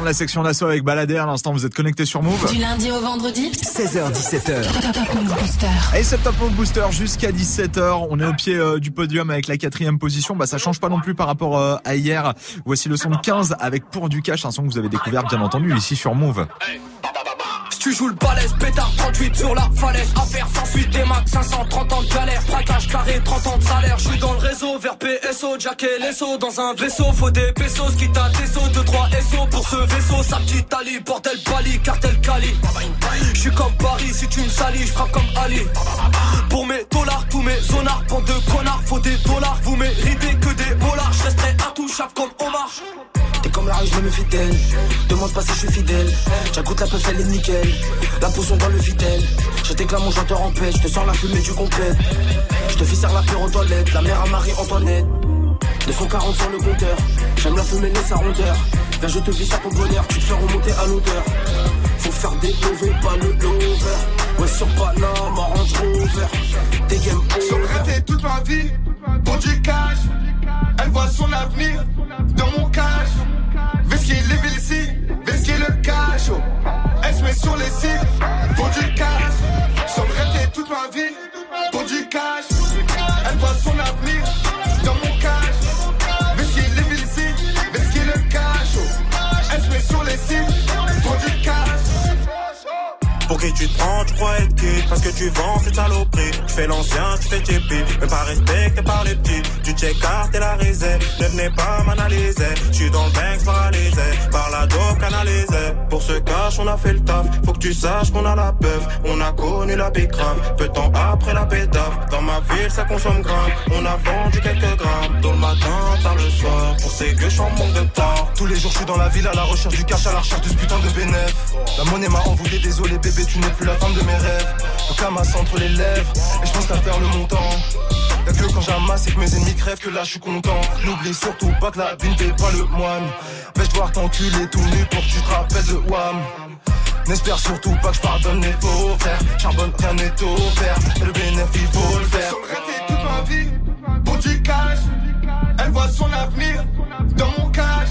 La section d'assaut avec Baladé à l'instant, vous êtes connecté sur Move. Du lundi au vendredi 16h17h. Top Move Booster. Et c'est Top Move Booster jusqu'à 17h. On est au pied euh, du podium avec la quatrième position. Bah ça change pas non plus par rapport euh, à hier. Voici le son de 15 avec Pour du cash, un son que vous avez découvert bien entendu ici sur Move. Tu joues le balèze, pétard 38 sur la falaise. Affaire sans suite, des max 530 ans de galère. Braquage carré, 30 ans de salaire. Je suis dans le réseau, vers PSO, Jack et Lesso. Dans un vaisseau, faut des pesos. Quitte à des sauts, 2, 3 SO pour ce vaisseau. Sa petite Ali, bordel Bali, cartel Cali. Je suis comme Paris, si tu me salis, je frappe comme Ali. Pour mes dollars, tous mes zonards, bande de connards, faut des dollars. Vous méritez que des dollars. Je resterai intouchable comme Omar. T'es comme la rue, je me méfie d'elle. Demande pas si je suis fidèle. J'agoute la peuf, elle est nickel. La potion dans le vitel. Je t'éclame mon chanteur en paix. Je te sors la fumée du complète. Je te fais la pure aux toilettes. La mère à Marie-Antoinette. 240 sur le compteur. J'aime la fumée, laisse sa rondeur. Viens, je te vis sur ton bonheur. Tu te fais remonter à l'odeur. Faut faire des lovés, pas le lover. Ouais, sur Panama, Range Rover. Des game over. toute ma vie, pour du cash. Elle voit son avenir dans mon cash. Vesquille les villes vesquille le cash. oh. Elle se met sur les sites pour du cash. Sur raté toute ma vie, pour du cash. Elle voit son avenir dans mon cash. Vesquille les villes vesquille le cash. oh. Elle se met sur les sites pour du cash. Pour qui tu te prends, tu crois être qui? Parce que tu vends cette saloperie Tu fais l'ancien, tu fais JP Mais pas respecté par les petits Tu check carte et la réserve Ne venez pas m'analyser on a fait le taf. Faut que tu saches qu'on a la peuf On a connu la grave. Peu de temps après la pétave Dans ma ville ça consomme grave. On a vendu quelques grammes. Tôt le matin, tard le soir. Pour ces que je suis en manque de temps. Tous les jours je suis dans la ville à la recherche du cash, à la recherche de ce putain de bénéf. La monnaie m'a envoûté, désolé bébé, tu n'es plus la femme de mes rêves. Le camas entre les lèvres, et je pense qu'à faire le montant. Y'a que quand j'amasse et que mes ennemis crèvent que là je suis content. N'oublie surtout pas que la vie ne fait pas le moine. Vais-je devoir t'enculer tout nu pour que tu te rappelles de Wham? N'espère surtout pas que je pardonne les faux frères. Charbonne, rien n'est offert. Et le bénéfice, faut le faire. Toute ma vie, pour du cash. Elle voit son avenir dans mon cash.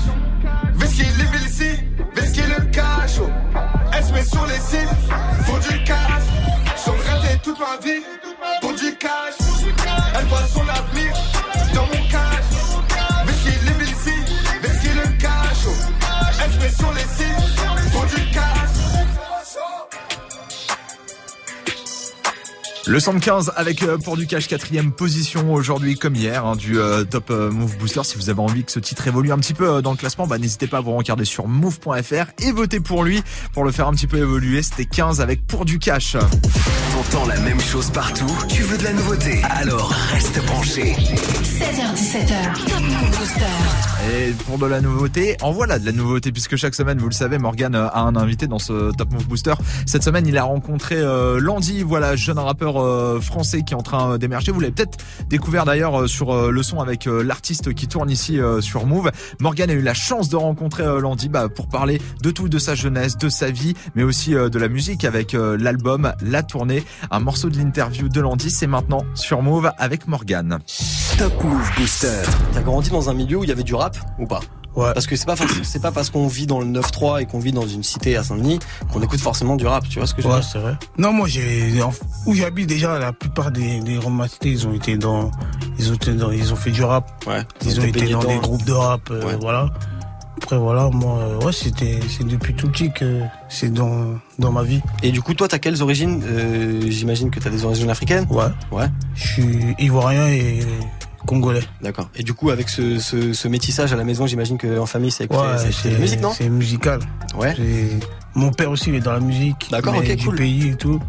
Vesquille les ici, vesquille le cash. oh. Elle se met sur les sites pour du cash. Raté toute ma vie, pour du cash. Le 115 avec euh, pour du cash quatrième position aujourd'hui comme hier hein, du euh, top euh, Move Booster. Si vous avez envie que ce titre évolue un petit peu euh, dans le classement, bah, n'hésitez pas à vous regarder sur move.fr et voter pour lui pour le faire un petit peu évoluer. C'était 15 avec pour du cash. T'entends la même chose partout? Tu veux de la nouveauté? Alors reste branché. 16h17h. Top Move Booster. Et pour de la nouveauté, en voilà de la nouveauté puisque chaque semaine, vous le savez, Morgan a un invité dans ce Top Move Booster. Cette semaine, il a rencontré euh, Landy, voilà, jeune rappeur euh, français qui est en train d'émerger. Vous l'avez peut-être découvert d'ailleurs euh, sur euh, le son avec euh, l'artiste qui tourne ici euh, sur Move. Morgan a eu la chance de rencontrer euh, Landy bah, pour parler de tout, de sa jeunesse, de sa vie, mais aussi euh, de la musique avec euh, l'album, la tournée. Un morceau de l'interview de Landy, c'est maintenant sur Move avec Morgan. Top Move Booster. T'as grandi dans un milieu où il y avait du rap ou pas Ouais. Parce que c'est pas forc- c'est pas parce qu'on vit dans le 9-3 et qu'on vit dans une cité à Saint-Denis qu'on écoute forcément du rap. Tu vois ce que je veux Ouais, dire c'est vrai. Non, moi, j'ai, où j'habite déjà, la plupart des, des ils ont été dans, ils ont été dans, ils ont fait du rap. Ouais. Ils ont été dans des groupes de rap, euh, Ouais. voilà. Après, voilà, moi, euh, ouais, c'était, c'est depuis tout petit que c'est dans, dans ma vie. Et du coup, toi, t'as quelles origines? Euh, J'imagine que t'as des origines africaines. Ouais. Ouais. Je suis ivoirien et congolais. D'accord. Et du coup, avec ce, ce, ce métissage à la maison, j'imagine qu'en famille, c'est Ouais, c'est la musique, non? C'est musical. Ouais. Mon père aussi, il est dans la musique. D'accord, ok, du cool. pays et tout.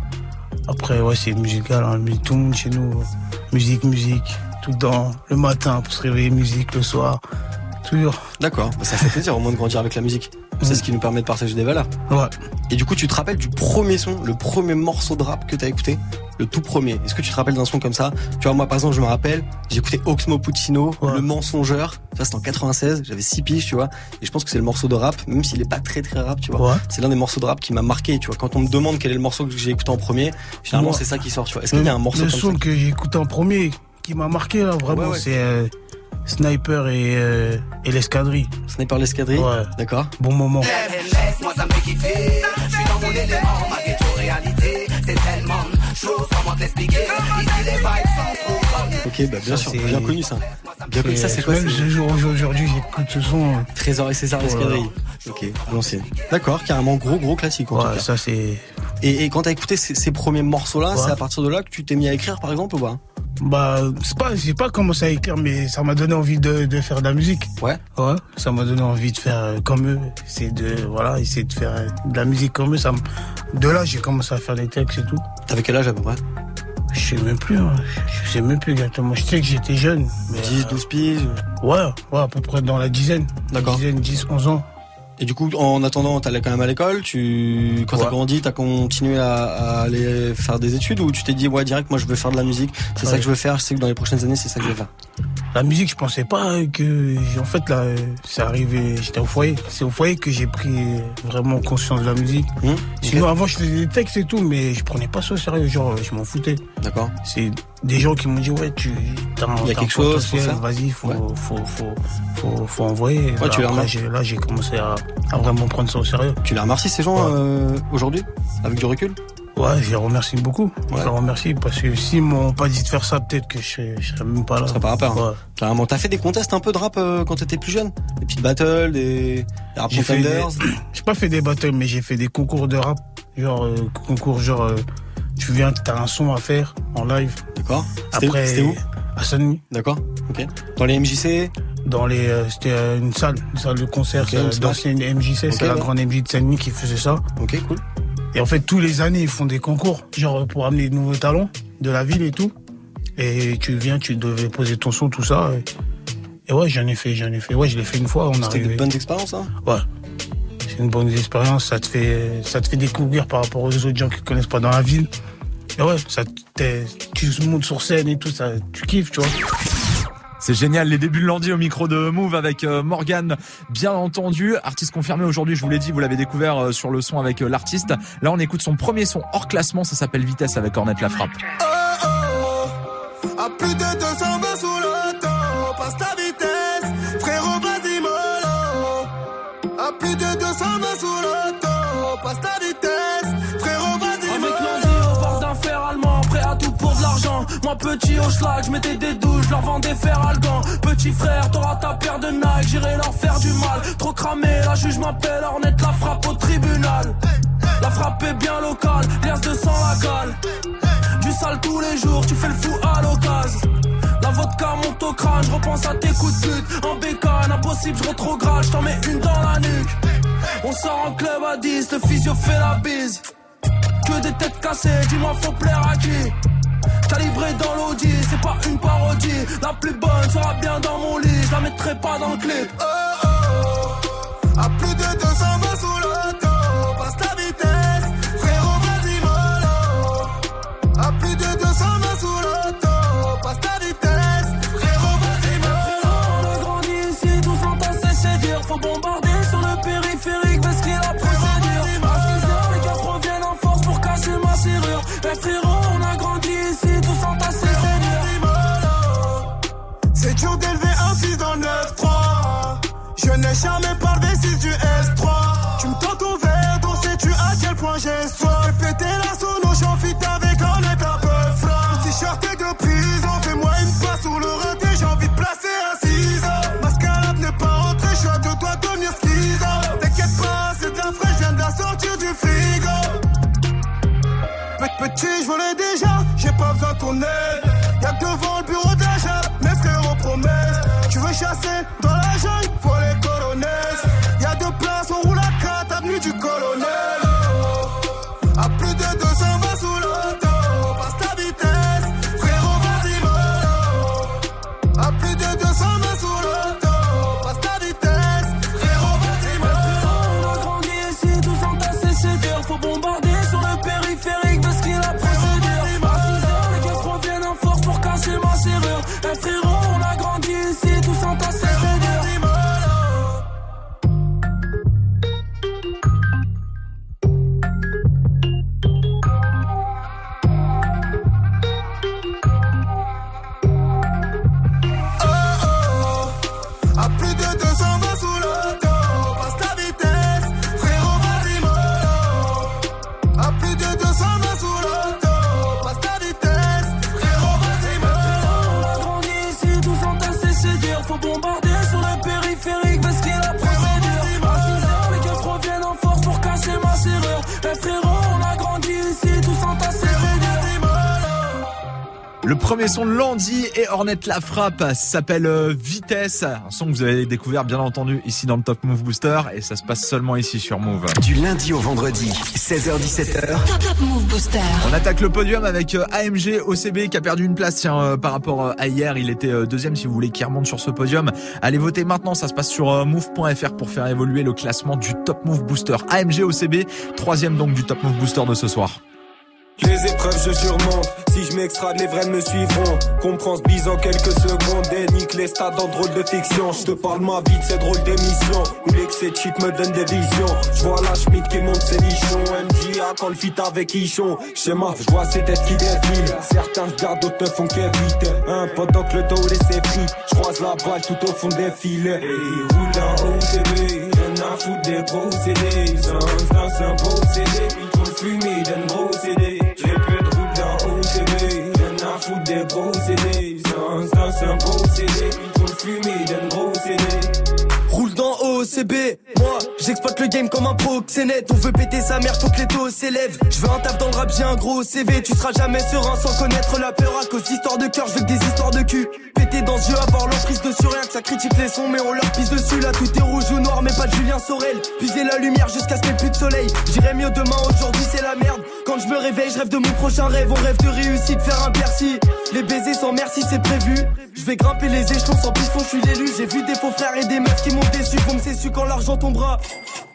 Après, ouais, c'est musical. Hein. Mais Tout le monde chez nous, musique, musique. Tout le temps, le matin pour se réveiller, musique, le soir. Toujours. D'accord, bah, ça fait plaisir au moins de grandir avec la musique. C'est ce qui nous permet de partager des valeurs. Ouais. Et du coup, tu te rappelles du premier son, le premier morceau de rap que t'as écouté? Le tout premier. Est-ce que tu te rappelles d'un son comme ça? Tu vois, moi par exemple, je me rappelle, j'ai écouté Oxmo Puccino, Le Mensongeur. Ça, c'était en 96, j'avais 6 piges, tu vois. Et je pense que c'est le morceau de rap, même s'il est pas très très rap, tu vois. Ouais. C'est l'un des morceaux de rap qui m'a marqué, tu vois. Quand on me demande quel est le morceau que j'ai écouté en premier, généralement Moi, c'est ça qui sort, tu vois. Est-ce qu'il y a un morceau Le comme son ça? que j'ai écouté en premier, qui m'a marqué là, vraiment, c'est euh, Sniper et, euh, et l'escadrille. Sniper l'escadrille Ouais. D'accord. Bon moment. Laisse-moi ça me kiffer. Je suis dans mon élément, ma ghetto réalité. C'est tellement de choses, comment te l'expliquer. Ici les vibes. Ok, bah bien Ça, sûr, bien connu ça. Bien connu, ça c'est quoi ce jour aujourd'hui, j'écoute ce son. Trésor et César l'escadrille. Ok, à l'ancienne. D'accord, carrément gros gros classique. En Ouais, ça c'est. Et, et quand t'as écouté ces, ces premiers morceaux-là, Ouais. c'est à partir de là que tu t'es mis à écrire par exemple ou pas? Bah, c'est pas, j'ai pas commencé à écrire, mais ça m'a donné envie de, de faire de la musique. Ouais. Ouais. Ça m'a donné envie de faire euh, comme eux. C'est de, voilà, essayer de faire euh, de la musique comme eux. Ça de là, j'ai commencé à faire des textes et tout. T'avais quel âge à peu près? Je sais même plus, hein. je sais même plus exactement. Je sais que j'étais jeune. mais, 10, 12 piges euh, Ouais, ouais, à peu près dans la dizaine. D'accord. Dizaine, 10, 11 ans. Et du coup, en attendant, t'allais quand même à l'école. Tu, quand t'as grandi, t'as continué à, à aller faire des études ou tu t'es dit ouais direct, moi je veux faire de la musique. C'est ça que je veux faire. Je sais que dans les prochaines années, c'est ça que je vais faire. La musique, je pensais pas que, en fait, là, c'est arrivé, j'étais au foyer. C'est au foyer que j'ai pris vraiment conscience de la musique. Hum, Sinon, avant, je faisais des textes et tout, mais je prenais pas ça au sérieux, genre, je m'en foutais. D'accord. C'est des gens qui m'ont dit, ouais, tu, Il y a quelque chose. Vas-y, faut, Ouais. faut, faut, faut, faut envoyer. Ouais, tu les Après, remarques. j'ai- Là, j'ai commencé à, à vraiment prendre ça au sérieux. Tu les remercies ces gens euh, aujourd'hui avec du recul? Ouais, je les remercie beaucoup. Je les remercie parce que s'ils m'ont pas dit de faire ça, peut-être que je serais, je serais même pas là. Tu serais pas rappeur. hein. Carrément. T'as fait des contests un peu de rap euh, quand t'étais plus jeune? Des petites battles, des, des rap J'ai fait des- J'ai pas fait des battles, mais j'ai fait des concours de rap. Genre, euh, concours, genre, euh, tu viens, t'as un son à faire en live. D'accord. Après, c'était où À Saint-Denis. D'accord. Ok. Dans les MJC Dans les, euh, c'était euh, une salle, une salle de concert Ok, euh, d'ancienne MJC, Ok, c'est la grande MJ de Saint-Denis qui faisait ça. Ok, cool. Et en fait, tous les années, ils font des concours, genre pour amener de nouveaux talents de la ville et tout. Et tu viens, tu devais poser ton son, tout ça. Et, et ouais, j'en ai fait, j'en ai fait. Ouais, je l'ai fait une fois. On C'était des bonnes expériences, hein Ouais. C'est une bonne expérience, ça te fait, ça te fait découvrir par rapport aux autres gens qui connaissent pas dans la ville. Et ouais, ça tu montes sur scène et tout, ça, tu kiffes, tu vois. C'est génial, les débuts de lundi au micro de Move avec euh, Morgan, bien entendu. Artiste confirmé aujourd'hui, je vous l'ai dit, vous l'avez découvert euh, sur le son avec euh, l'artiste. Là, on écoute son premier son hors classement, ça s'appelle Vitesse avec Ornette La Frappe. À plus de 200 mains sous l'auto, passe ta vitesse, frérot plus de 200 mains sous l'auto, passe ta vitesse, frérot vas-y Avec lundi au bord d'un fer allemand, prêt à tout pour de l'argent. Moi petit au schlag, je mettais des douches, je leur vendais fer algan. Petit frère, t'auras ta paire de Nike, j'irai leur faire du mal. Trop cramé, la juge m'appelle, Ornette la frappe au tribunal. La frappe est bien locale, liasse de sang la cale. Du sale tous les jours, tu fais le fou à l'occasion. La vodka monte au crâne, je repense à tes coups de pute. En bécane, impossible, je rétrograde, je t'en mets une dans la nuque. On sort en club à 10, le physio fait la bise. Que des têtes cassées, dis-moi faut plaire à qui? Calibré dans l'audi, c'est pas une parodie La plus bonne sera bien dans mon lit, je la mettrai pas dans le clip À plus de 200 mains sous Je n'ai jamais parlé 6 du S3. Tu me tends ton verre, donc sais-tu à quel point j'ai soif? Pété la sono, j'en fit avec un net un peu froid. T-shirt et de prison, fais-moi une passe sur le raté, j'ai envie de placer un ciseau. Mascarade n'est pas rentré, je suis à deux doigts de devenir. T'inquiète pas, c'est de fraîche, je viens de la sortir du frigo. Pe- Petit, je volais déjà, j'ai pas besoin ton aide. Hornet La Frappe s'appelle euh, Vitesse, un son que vous avez découvert bien entendu ici dans le Top Move Booster et ça se passe seulement ici sur Move. Du lundi au vendredi, 16h17h. Top Top Move Booster. On attaque le podium avec euh, AMG OCB qui a perdu une place tiens, euh, par rapport à hier. Il était deuxième si vous voulez qu'il remonte sur ce podium. Allez voter maintenant, ça se passe sur move.fr pour faire évoluer le classement du Top Move Booster. AMG OCB, troisième donc du Top Move Booster de ce soir. Les épreuves je surmonte, si je m'extrade les vrais me suivront. Comprends ce bise en quelques secondes. Et nique les stades en drôle de fiction. Je te parle ma vie de ces drôles d'émissions. Où l'excès de shit me donne des visions. Je vois la Schmidt qui monte ses nichons. MJA quand le fit avec Ichon. Schéma, je vois ces têtes qui défilent. Certains regardent, d'autres ne font qu'éviter. Un pendant que le dos laissé pris Je croise la balle tout au fond des filets. Et roule en OCB Rien à foutre des procédés. Sans c'est un procédé. Ils trop le d'un gros CD OCB, moi j'exploite le game comme un proxénète On veut péter sa mère, faut que les taux s'élèvent. Je veux un taf dans le rap, j'ai un gros CV Tu seras jamais serein sans connaître la peur. À cause d'histoires de cœur, je veux que des histoires de cul. Péter dans ce jeu, avoir l'emprise dessus Rien que ça critique les sons, mais on leur pisse dessus. Là tout est rouge ou noir, mais pas de Julien Sorel. Puiser la lumière jusqu'à ce qu'il n'y ait plus de soleil. J'irai mieux demain, aujourd'hui c'est la merde. Quand je me réveille, je rêve de mon prochain rêve. On rêve de réussite, faire un percy. Les baisers sans merci, c'est prévu. Je vais grimper les échelons sans piston, je suis l'élu. J'ai vu des faux frères et des meufs qui m'ont déçu. Me su quand l'argent tombera.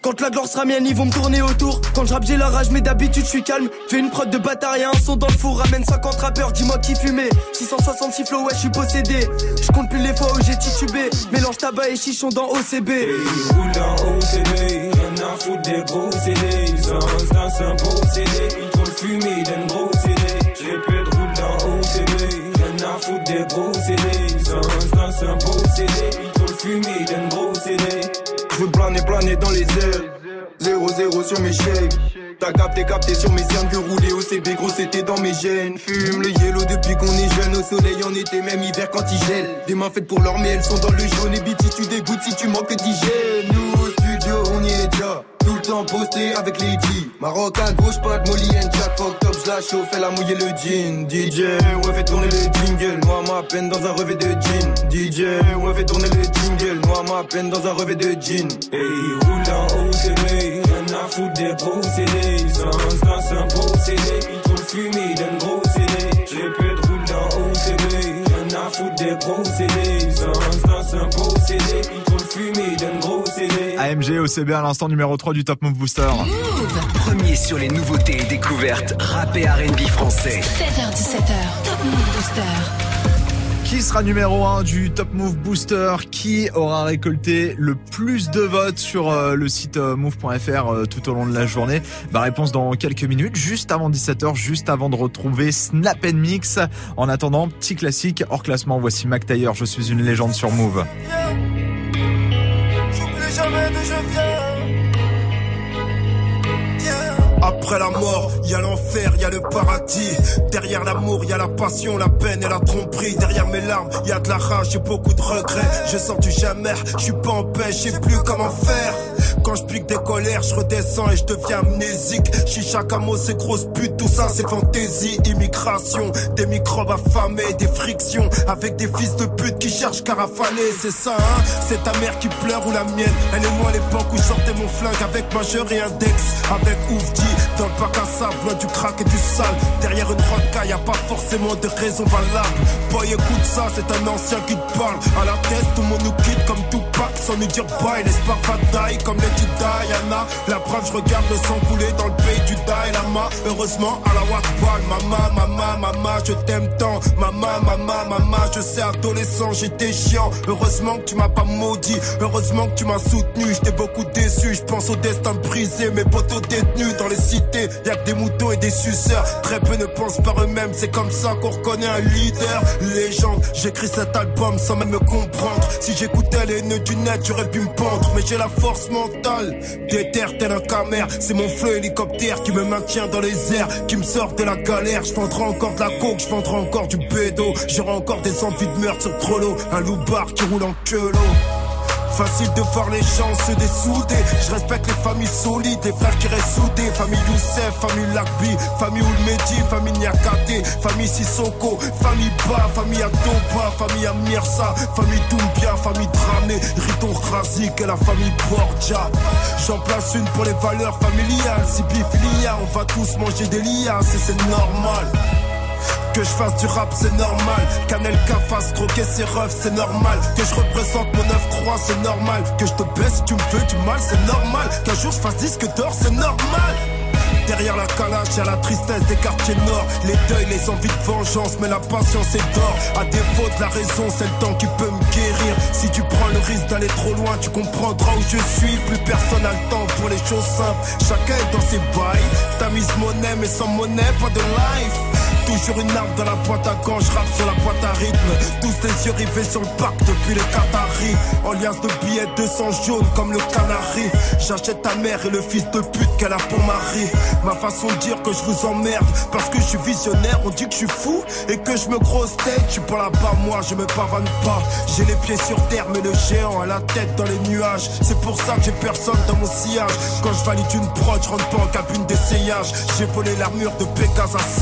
Quand la gloire sera mienne, ils vont me tourner autour. Quand je j'ai la rage, mais d'habitude, je suis calme. Fais une prod de bâtard et un son dans le four. Ramène 50 rappeurs, dis-moi qui fumait. 666 flow, ouais, je suis possédé. Je compte plus les fois où j'ai titubé. Mélange tabac et chichon dans OCB. roule en OCB, rien à foutre des gros CD. Sans c'est un procédé, ils trop le fumer d'un gros dans les airs. 0-0 sur mes shapes. T'as capté, capté sur mes cernes que rouler au CB, gros c'était dans mes gènes. Fume le yellow depuis qu'on est jeune, au soleil en été, même hiver quand il gèle. Des mains faites pour l'or, mais elles sont dans le jaune. Et BT, tu dégoûtes si tu manques d'hygiène. Nous au studio, on y est déjà. Temps posté avec G. Maroc à gauche, pas de Molly and Jack, fuck top, je la chauffe, elle a mouillé le jean. DJ, ouais, fait tourner le jingle. Noie ma peine dans un revêt de jean. DJ, ouais, fait tourner le jingle. Noie ma peine dans un revêt de jean. Hey, roule en OCB, rien à foutre des procédés. Sans c'est un procédé, ils trop le fumer d'un gros CD. Rien à foutre des procédés. Sans c'est un procédé, ils trop le fumer d'un gros CD. AMG OCB à l'instant numéro 3 du Top Move Booster. Premier sur les nouveautés et découvertes rap et R&B français. 7h17h. Top Move Booster. Qui sera numéro 1 du Top Move Booster Qui aura récolté le plus de votes sur euh, le site euh, move.fr euh, tout au long de la journée? Bah, Réponse dans quelques minutes, juste avant 17h, juste avant de retrouver Snap Mix. En attendant, petit classique hors classement, voici Mac Taylor, je suis une légende sur Move. Après la mort, il y a l'enfer, il y a le paradis. Derrière l'amour, il y a la passion, la peine et la tromperie. Derrière mes larmes, il y a de la rage et beaucoup de regrets. Je sens du jamais, je suis pas en paix, je sais plus comment faire. Quand je pique des colères, je redescends et je deviens amnésique. Chicha, camo, c'est grosse pute, tout ça c'est fantaisie. Immigration, des microbes affamés, des frictions. Avec des fils de pute qui cherchent qu'à rafaler, c'est ça, hein C'est ta mère qui pleure ou la mienne. Elle et moi à l'époque où je sortais mon flingue avec majeur et index. Avec Oufdi, Dans le bac à sable, loin du crack et du sale. Derrière une rodka, y a pas forcément de raison valable. Boy, écoute ça, c'est un ancien qui te parle. À la tête, tout le monde nous quitte comme Sans nous dire bye. L'espoir va die comme Lady Diana. La brave, je regarde le sang couler dans le pays du Dalai. Heureusement, à la Wakbal, maman, maman, maman, je t'aime tant. Maman, maman, maman, je sais, adolescent, j'étais chiant. Heureusement que tu m'as pas maudit. Heureusement que tu m'as soutenu. J'étais beaucoup déçu. Je pense au destin brisé. Mes potos détenus dans les cités. Y'a que des moutons et des suceurs. Très peu ne pensent par eux-mêmes. C'est comme ça qu'on reconnaît un leader. Légende. J'écris cet album sans même me comprendre. Si j'écoutais les nœuds du j'aurais pu me pendre. Mais j'ai la force mentale. Déterre tel un camère. C'est mon fleu hélicoptère qui me maintient dans les airs. Qui me sort de la galère. Je encore de la coke. Je encore du bédo. J'aurai encore des envies de meurtre sur Trollo. Un loup-bar qui roule en queue Facile de voir les gens se dessouder. Je respecte les familles solides, les frères qui restent soudés. Famille Youssef, famille Lakbi, famille Oulmedi, famille Niakate, famille Sissoko, famille Ba, famille Adoba, famille Amirsa, famille Doumbia, famille Dramé, Riton Razik et la famille Borja. J'en place une pour les valeurs familiales. Si bifilia, on va tous manger des liasses et c'est normal. Que je fasse du rap, c'est normal. Qu'Anelka fasse croquer ses refs, c'est normal. Que je représente mon 9-3, c'est normal. Que je te baisse si tu me veux du mal, c'est normal. Qu'un jour je fasse disque d'or, c'est normal. Derrière la calage, y'a la tristesse des quartiers nord. Les deuils, les envies de vengeance, mais la patience est d'or. À défaut de la raison, c'est le temps qui peut me guérir. Si tu prends le risque d'aller trop loin, tu comprendras où je suis. Plus personne n'a le temps pour les choses simples. Chacun est dans ses bails. T'as mise monnaie, mais sans monnaie, pas de life. Toujours une arme dans la boîte à je rappe sur la boîte à rythme. Tous les yeux rivés sur le parc depuis les Qataris. En liasse de billets 200 jaunes comme le canari. J'achète ta mère et le fils de pute qu'elle a pour mari. Ma façon de dire que je vous emmerde parce que je suis visionnaire. On dit que je suis fou et que je me grosse tête. Je suis pas là-bas, moi je me pavane pas. J'ai les pieds sur terre, mais le géant a la tête dans les nuages. C'est pour ça que j'ai personne dans mon sillage. Quand je valide une prod, je rentre pas en cabine d'essayage. J'ai volé l'armure de Pégase à.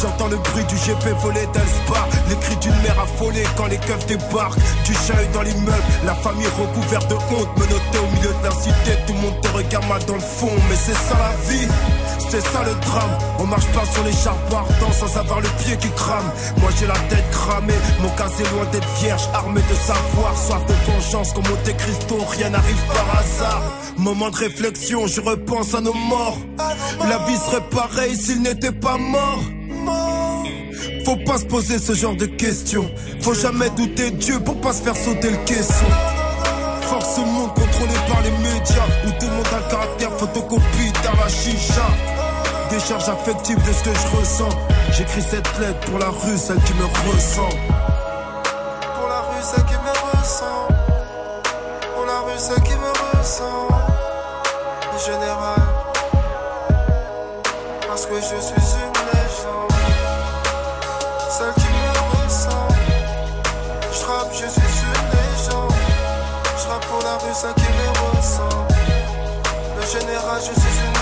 J'entends le bruit du GP volé d'Elspa Les cris d'une mère affolée quand les keufs débarquent. Du chahut dans l'immeuble, la famille recouverte de honte. Menotté au milieu de la cité, tout le monde te regarde mal dans le fond. Mais c'est ça la vie, c'est ça le drame. On marche pas sur les charbons ardents sans avoir le pied qui crame. Moi j'ai la tête cramée, mon cas est loin d'être vierge Armé de savoir, soif de vengeance comme Monte Cristo Rien n'arrive par hasard. Moment de réflexion, je repense à nos morts. La vie serait pareille s'il n'était pas faut pas se poser ce genre de questions. Faut jamais douter Dieu pour pas se faire sauter le caisson. Force monde contrôlé par les médias où tout le monde a le caractère photocopie dans la chicha. Décharge affective de ce que je ressens. J'écris cette lettre pour la rue, celle qui me ressent. Pour la rue, celle qui me ressent. Pour la rue, celle qui me ressent. En général. Parce que je suis une général, je suis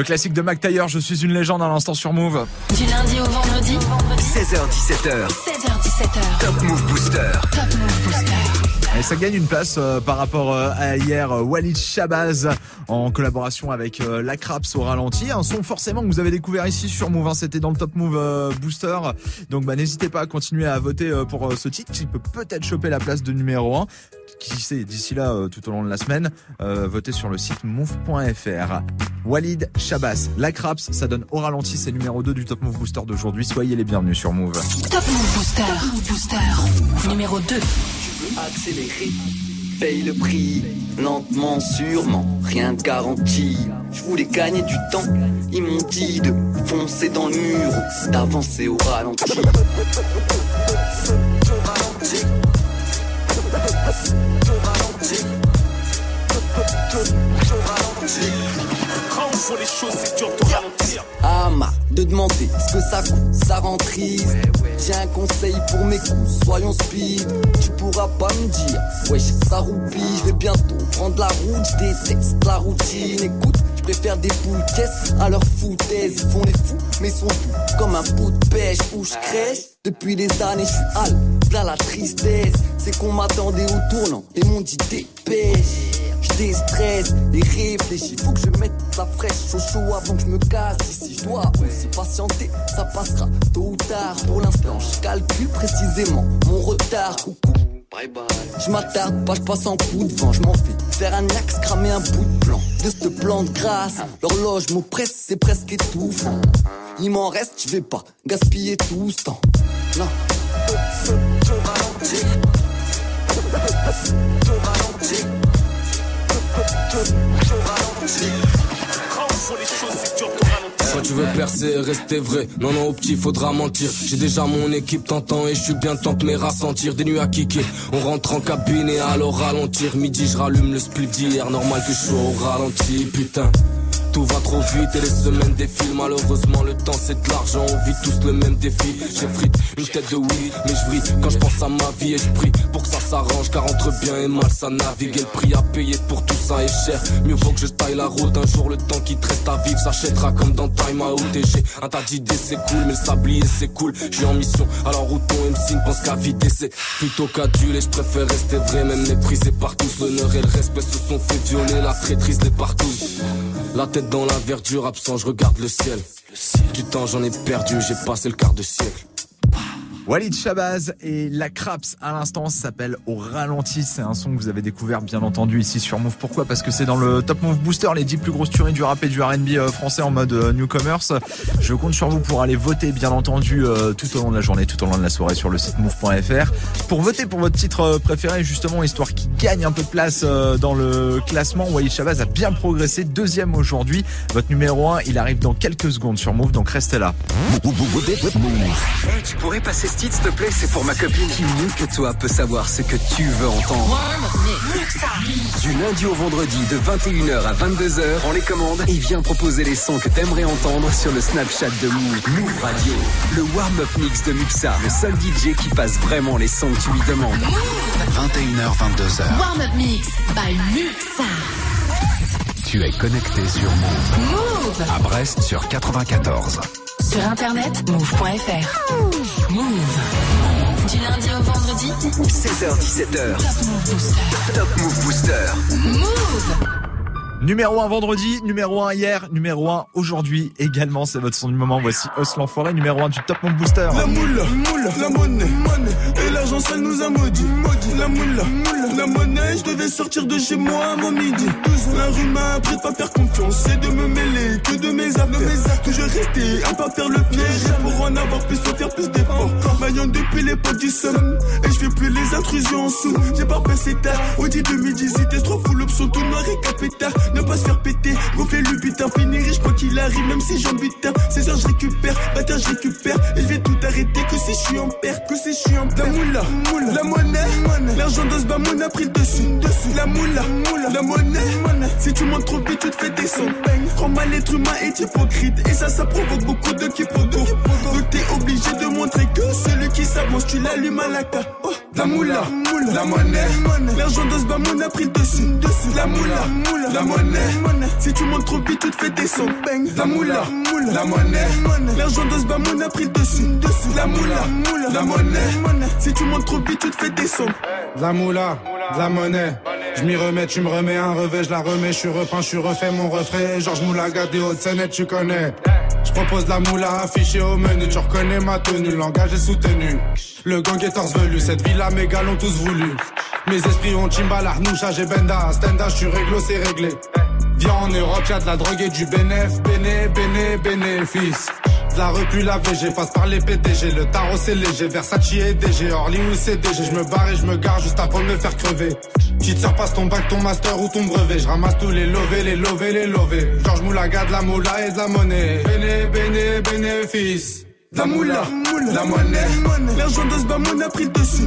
Le classique de Mac Taylor, je suis une légende à l'instant sur Move. Du lundi au vendredi 16h17h, 16h17h Top Move Booster. Top Move Booster Et ça gagne une place euh, par rapport euh, à hier. euh, Walid Shabazz en collaboration avec euh, La au ralenti. Un son forcément que vous avez découvert ici sur Move. hein. C'était dans le Top Move Booster. Donc bah, n'hésitez pas à continuer à voter pour ce titre qui peut peut-être choper la place de numéro 1. Qui sait, d'ici là, tout au long de la semaine, votez sur le site move.fr. Walid Shabazz, La Craps, ça donne au ralenti, c'est numéro 2 du Top Move Booster d'aujourd'hui. Soyez les bienvenus sur Move. Top Move Booster Booster Numéro 2 accélérer. Paye le prix, lentement, sûrement, rien de garanti. Je voulais gagner du temps, ils m'ont dit de foncer dans le mur, d'avancer au ralenti. Faut les choses, c'est dur de ralentir. Ah, marre de demander ce que ça coûte, ça rend triste. J'ai un conseil pour mes coups, soyons speed. Tu pourras pas me dire, wesh, ça roupille. Je vais bientôt prendre la route, je déteste la routine. Écoute, je préfère des boules caisses à leur foutaise. Ils font les fous, mais sont fous comme un pot de pêche où je crèche. Depuis des années, je suis hal, plein la tristesse. C'est qu'on m'attendait au tournant et m'ont dit dépêche. Je déstresse et réfléchis, faut que je mette la fraîche au chaud avant que je me casse. Ici, je dois aussi patienter, ça passera tôt ou tard. Pour l'instant, je calcule précisément mon retard. Coucou. Bye bye. Je m'attarde pas, je passe en coup de vent, je m'en fais faire un axe, cramer un bout de plan de cette plante grasse. L'horloge m'oppresse, c'est presque étouffant. Il m'en reste, je vais pas gaspiller tout ce temps. Non. Quand tu veux percer, rester vrai. Non, non, au petit, faudra mentir. J'ai déjà mon équipe t'entends et je suis bien temps de me rassentir. Des nuits à kicker. On rentre en cabine et alors ralentir. Midi, je rallume le split d'hier. Normal que je sois au ralenti, putain. Tout va trop vite et les semaines défilent. Malheureusement, le temps c'est de l'argent. On vit tous le même défi. J'ai frite une tête de oui, mais je brille quand je pense à ma vie et je prie pour que ça s'arrange. Car entre bien et mal, ça navigue. Et le prix à payer pour tout ça est cher. Mieux vaut que je taille la route. Un jour, le temps qui te reste à vivre s'achètera comme dans Time Out. Et j'ai un tas d'idées, c'est cool, mais le sablier c'est cool. Je suis en mission, alors où ton MC ne pense qu'à vider. C'est plutôt qu'aduler. Je préfère rester vrai, même méprisé par tous. L'honneur et le respect se sont fait violer. La traîtrise les partout. La dans la verdure, absent, je regarde le ciel. Du temps j'en ai perdu, j'ai passé le quart de siècle. Walid Shabazz et La Craps à l'instant s'appelle Au ralenti. C'est un son que vous avez découvert bien entendu ici sur Move. Pourquoi Parce que c'est dans le Top Move Booster, les 10 plus grosses tueries du rap et du R&B euh, français en mode euh, newcomers. Je compte sur vous pour aller voter bien entendu euh, tout au long de la journée, tout au long de la soirée sur le site move.fr. Pour voter pour votre titre préféré justement, histoire qu'il gagne un peu de place dans le classement, Walid Shabazz a bien progressé. Deuxième aujourd'hui. Votre numéro 1, il arrive dans quelques secondes sur Move, donc restez là. S'il te plaît, c'est pour ma copine. Qui mieux que toi peut savoir ce que tu veux entendre Du lundi au vendredi, de 21h à 22h, on les commandes et viens proposer les sons que t'aimerais entendre sur le Snapchat de Move. Move Radio, le warm-up mix de Muxa, le seul DJ qui passe vraiment les sons que tu lui demandes. 21h, 22h. Warm-up mix by Muxa. Tu es connecté sur Move. Move. À Brest sur 94. Sur internet, move.fr. Move. Du lundi au vendredi. 16h17h. Top Move Booster. Top Move Booster. Move. Numéro 1 vendredi, numéro 1 hier, numéro 1 aujourd'hui également, c'est votre son du moment. Voici Os l'enfoiré, numéro 1 du Top Move Booster. La moule, moule, la monnaie, monnaie. Et l'argent ça nous a maudit, maudit. La moule, moule, la monnaie. Je devais sortir de chez moi mon midi. La rue m'a appris de pas faire confiance et de me mêler que de mes affaires. Toujours rester à pas faire le piège. Pour en avoir plus, faut faire plus d'efforts. Maillon depuis l'époque du somme. Et je fais plus les intrusions en sous. J'ai pas passé tard. Audi 2018, t'es trop fou, l'option tout noir et capétard. Ne pas se faire péter, gonfler le butin, finir riche quoi qu'il arrive, même si j'en butin. 16 heures je récupère, 20 heures je récupère. Et je vais tout arrêter, que si je suis en perte, que si je suis en perte. La moula, moula, la monnaie, l'argent de ce bamoun a pris le dessus, dessus. La moula, moula, la monnaie, si tu montes trop vite, tu te fais descendre. Prends mal l'être humain est hypocrite, et ça, ça provoque beaucoup de quiproquos. Donc t'es obligé de montrer que celui qui s'avance, tu l'allumes à la carte. Oh, la moula, la monnaie, l'argent de ce bamoun a pris le dessus. La moula, la monnaie. Si tu montes trop vite, tu te fais descendre. La moula, la monnaie. L'argent de ce bamoun a pris le dessus. La moula, la monnaie. Si tu montes trop vite, tu te fais descendre. De la moula, la monnaie. Je m'y remets, tu me remets un revêt, je la remets, je suis repeint, je suis refait mon refrain. Georges Moulaga des Hautes-Seine, tu connais. Je propose la moula affichée au menu, tu reconnais ma tenue, langage est soutenu. Le gang est torse velu, cette villa gars l'ont tous voulu. Mes esprits ont Chimbal, Arnoucha, j'ai Benda, Stenda, je suis réglo, c'est réglé. Viens en Europe, y'a de la drogue et du bénéf, béné, béné, bénéfice. La repue la VG, passe par les PDG, le tarot c'est léger, Versace et DG, Orly ou CDG, je me barre et je me gare juste avant de me faire crever. Tu te sers passe ton bac, ton master ou ton brevet, je ramasse tous les lovés, les lovés, les lovés. Georges Moulaga, de la moula et de la monnaie, béné, béné, bénéfice. La moula, la monnaie, l'argent de ce bamon a pris le dessus.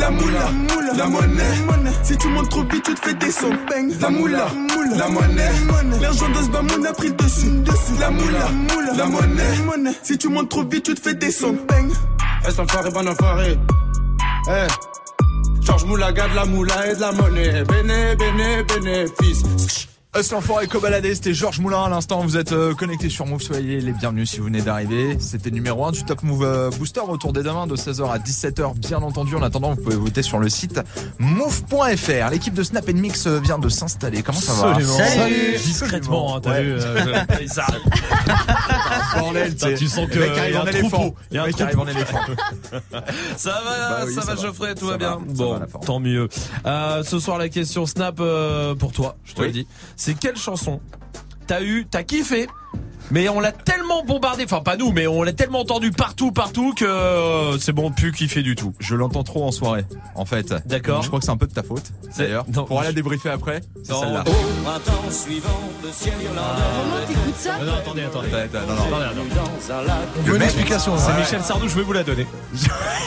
La moula, la monnaie, si tu montes trop vite, tu te fais descendre. Bang, la moula, la monnaie, l'argent de ce bamon a pris le dessus. La moula, la monnaie, si tu montes trop vite, tu te fais descendre. Bang. Est-ce enfoiré, bon enfoiré? Eh Georges Moulaga de la moula et de la monnaie Béné, béné, bénéfice Us l'enfoiré cobaladé, c'était Georges Moulin à l'instant. Vous êtes euh, connectés sur Move, soyez les bienvenus si vous venez d'arriver. C'était numéro 1 du Top Move euh, Booster autour des demain de 16h à 17h. Bien entendu, en attendant, vous pouvez voter sur le site move.fr. L'équipe de Snap Mix euh, vient de s'installer. Comment ça va Absolument. Salut Discrètement, hein, t'as vu, euh, ça- Bordel, tu sens que mec arrive en éléphant. Il y a un mec arrive en éléphant. Ça va, Bah oui, ça, ça va. Geoffrey, tout va bien. bon, va, tant mieux. Euh, ce soir, la question Snap euh, pour toi, je te Oui. le dis. C'est quelle chanson? T'as eu, t'as kiffé, mais on l'a tellement bombardé, enfin pas nous, mais on l'a tellement entendu partout, partout que euh, c'est bon, plus kiffé du tout. Je l'entends trop en soirée, en fait. D'accord. Je crois que c'est un peu de ta faute, d'ailleurs. Non. Pour aller la débriefer après, c'est Non. celle-là. Oh. Printemps suivant, le ciel irlandais. Comment t'écoutes ça Non, attendez, attendez. Non, non. Attendez, attendez. Dans un lac. On veut une explication. C'est là. Michel Sardou, je vais vous la donner.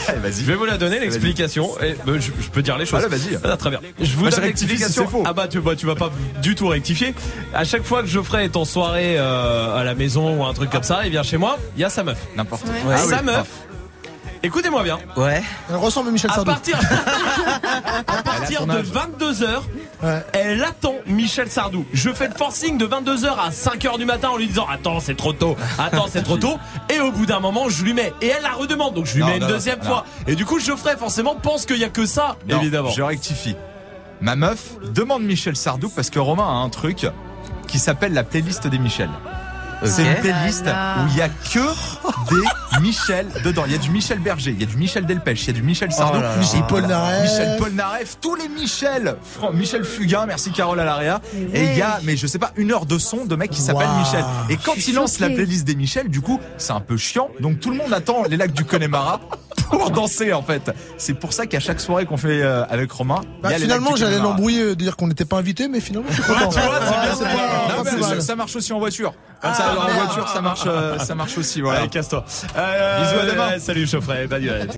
Allez, vas-y. Je vais vous la donner, l'explication. Euh, je, peux dire les choses. Allez, vas-y. Ah, très bien. Je vous donne l'explication. c'est faux. Ah bah tu, bah tu vas pas du tout rectifier. À chaque fois que Geoffrey est en soirée euh, à la maison ou un truc comme ça, il vient chez moi, il y a sa meuf. N'importe Ouais. quoi. Et Ah oui. sa meuf. Écoutez-moi bien. Ouais. Elle ressemble à Michel À Sardou. partir, à partir de âge. 22h, Ouais. elle attend Michel Sardou. Je fais le forcing de 22h à 5h du matin en lui disant Attends, c'est trop tôt. Attends, c'est trop tôt. Et au bout d'un moment, je lui mets. Et elle la redemande. Donc je lui Non, mets une deuxième non. fois. Et du coup, Geoffrey, forcément, pense qu'il y a que ça, Non, évidemment. Je rectifie. Ma meuf demande Michel Sardou parce que Romain a un truc qui s'appelle la playlist des Michel. C'est une playlist là. où il y a que des Michel dedans. Il y a du Michel Berger, il y a du Michel Delpech, il y a du Michel Sardou, là là. Michel Polnareff. Michel Polnareff, tous les Michel, Fran- Michel Fugain, merci Carole Alaria. Et il y a, mais je sais pas, une heure de son de mec qui s'appelle. Michel. Et quand il lance la playlist des Michel, du coup, c'est un peu chiant. Donc tout le monde attend les lacs du Connemara pour danser en fait. C'est pour ça qu'à chaque soirée qu'on fait euh, avec Romain, Bah, y a les finalement, j'allais l'embrouiller, euh, dire qu'on n'était pas invité, mais finalement, je suis content. tu vois, c'est Ouais, bien, c'est c'est pas- bien. pas Non, mais plus ça, marche aussi en voiture. Comme Ah, ça, alors en voiture, ça marche, euh, ça marche aussi. Voilà. Allez, casse-toi. Euh, Bisous, à demain. Salut Geoffrey. Bye, bye.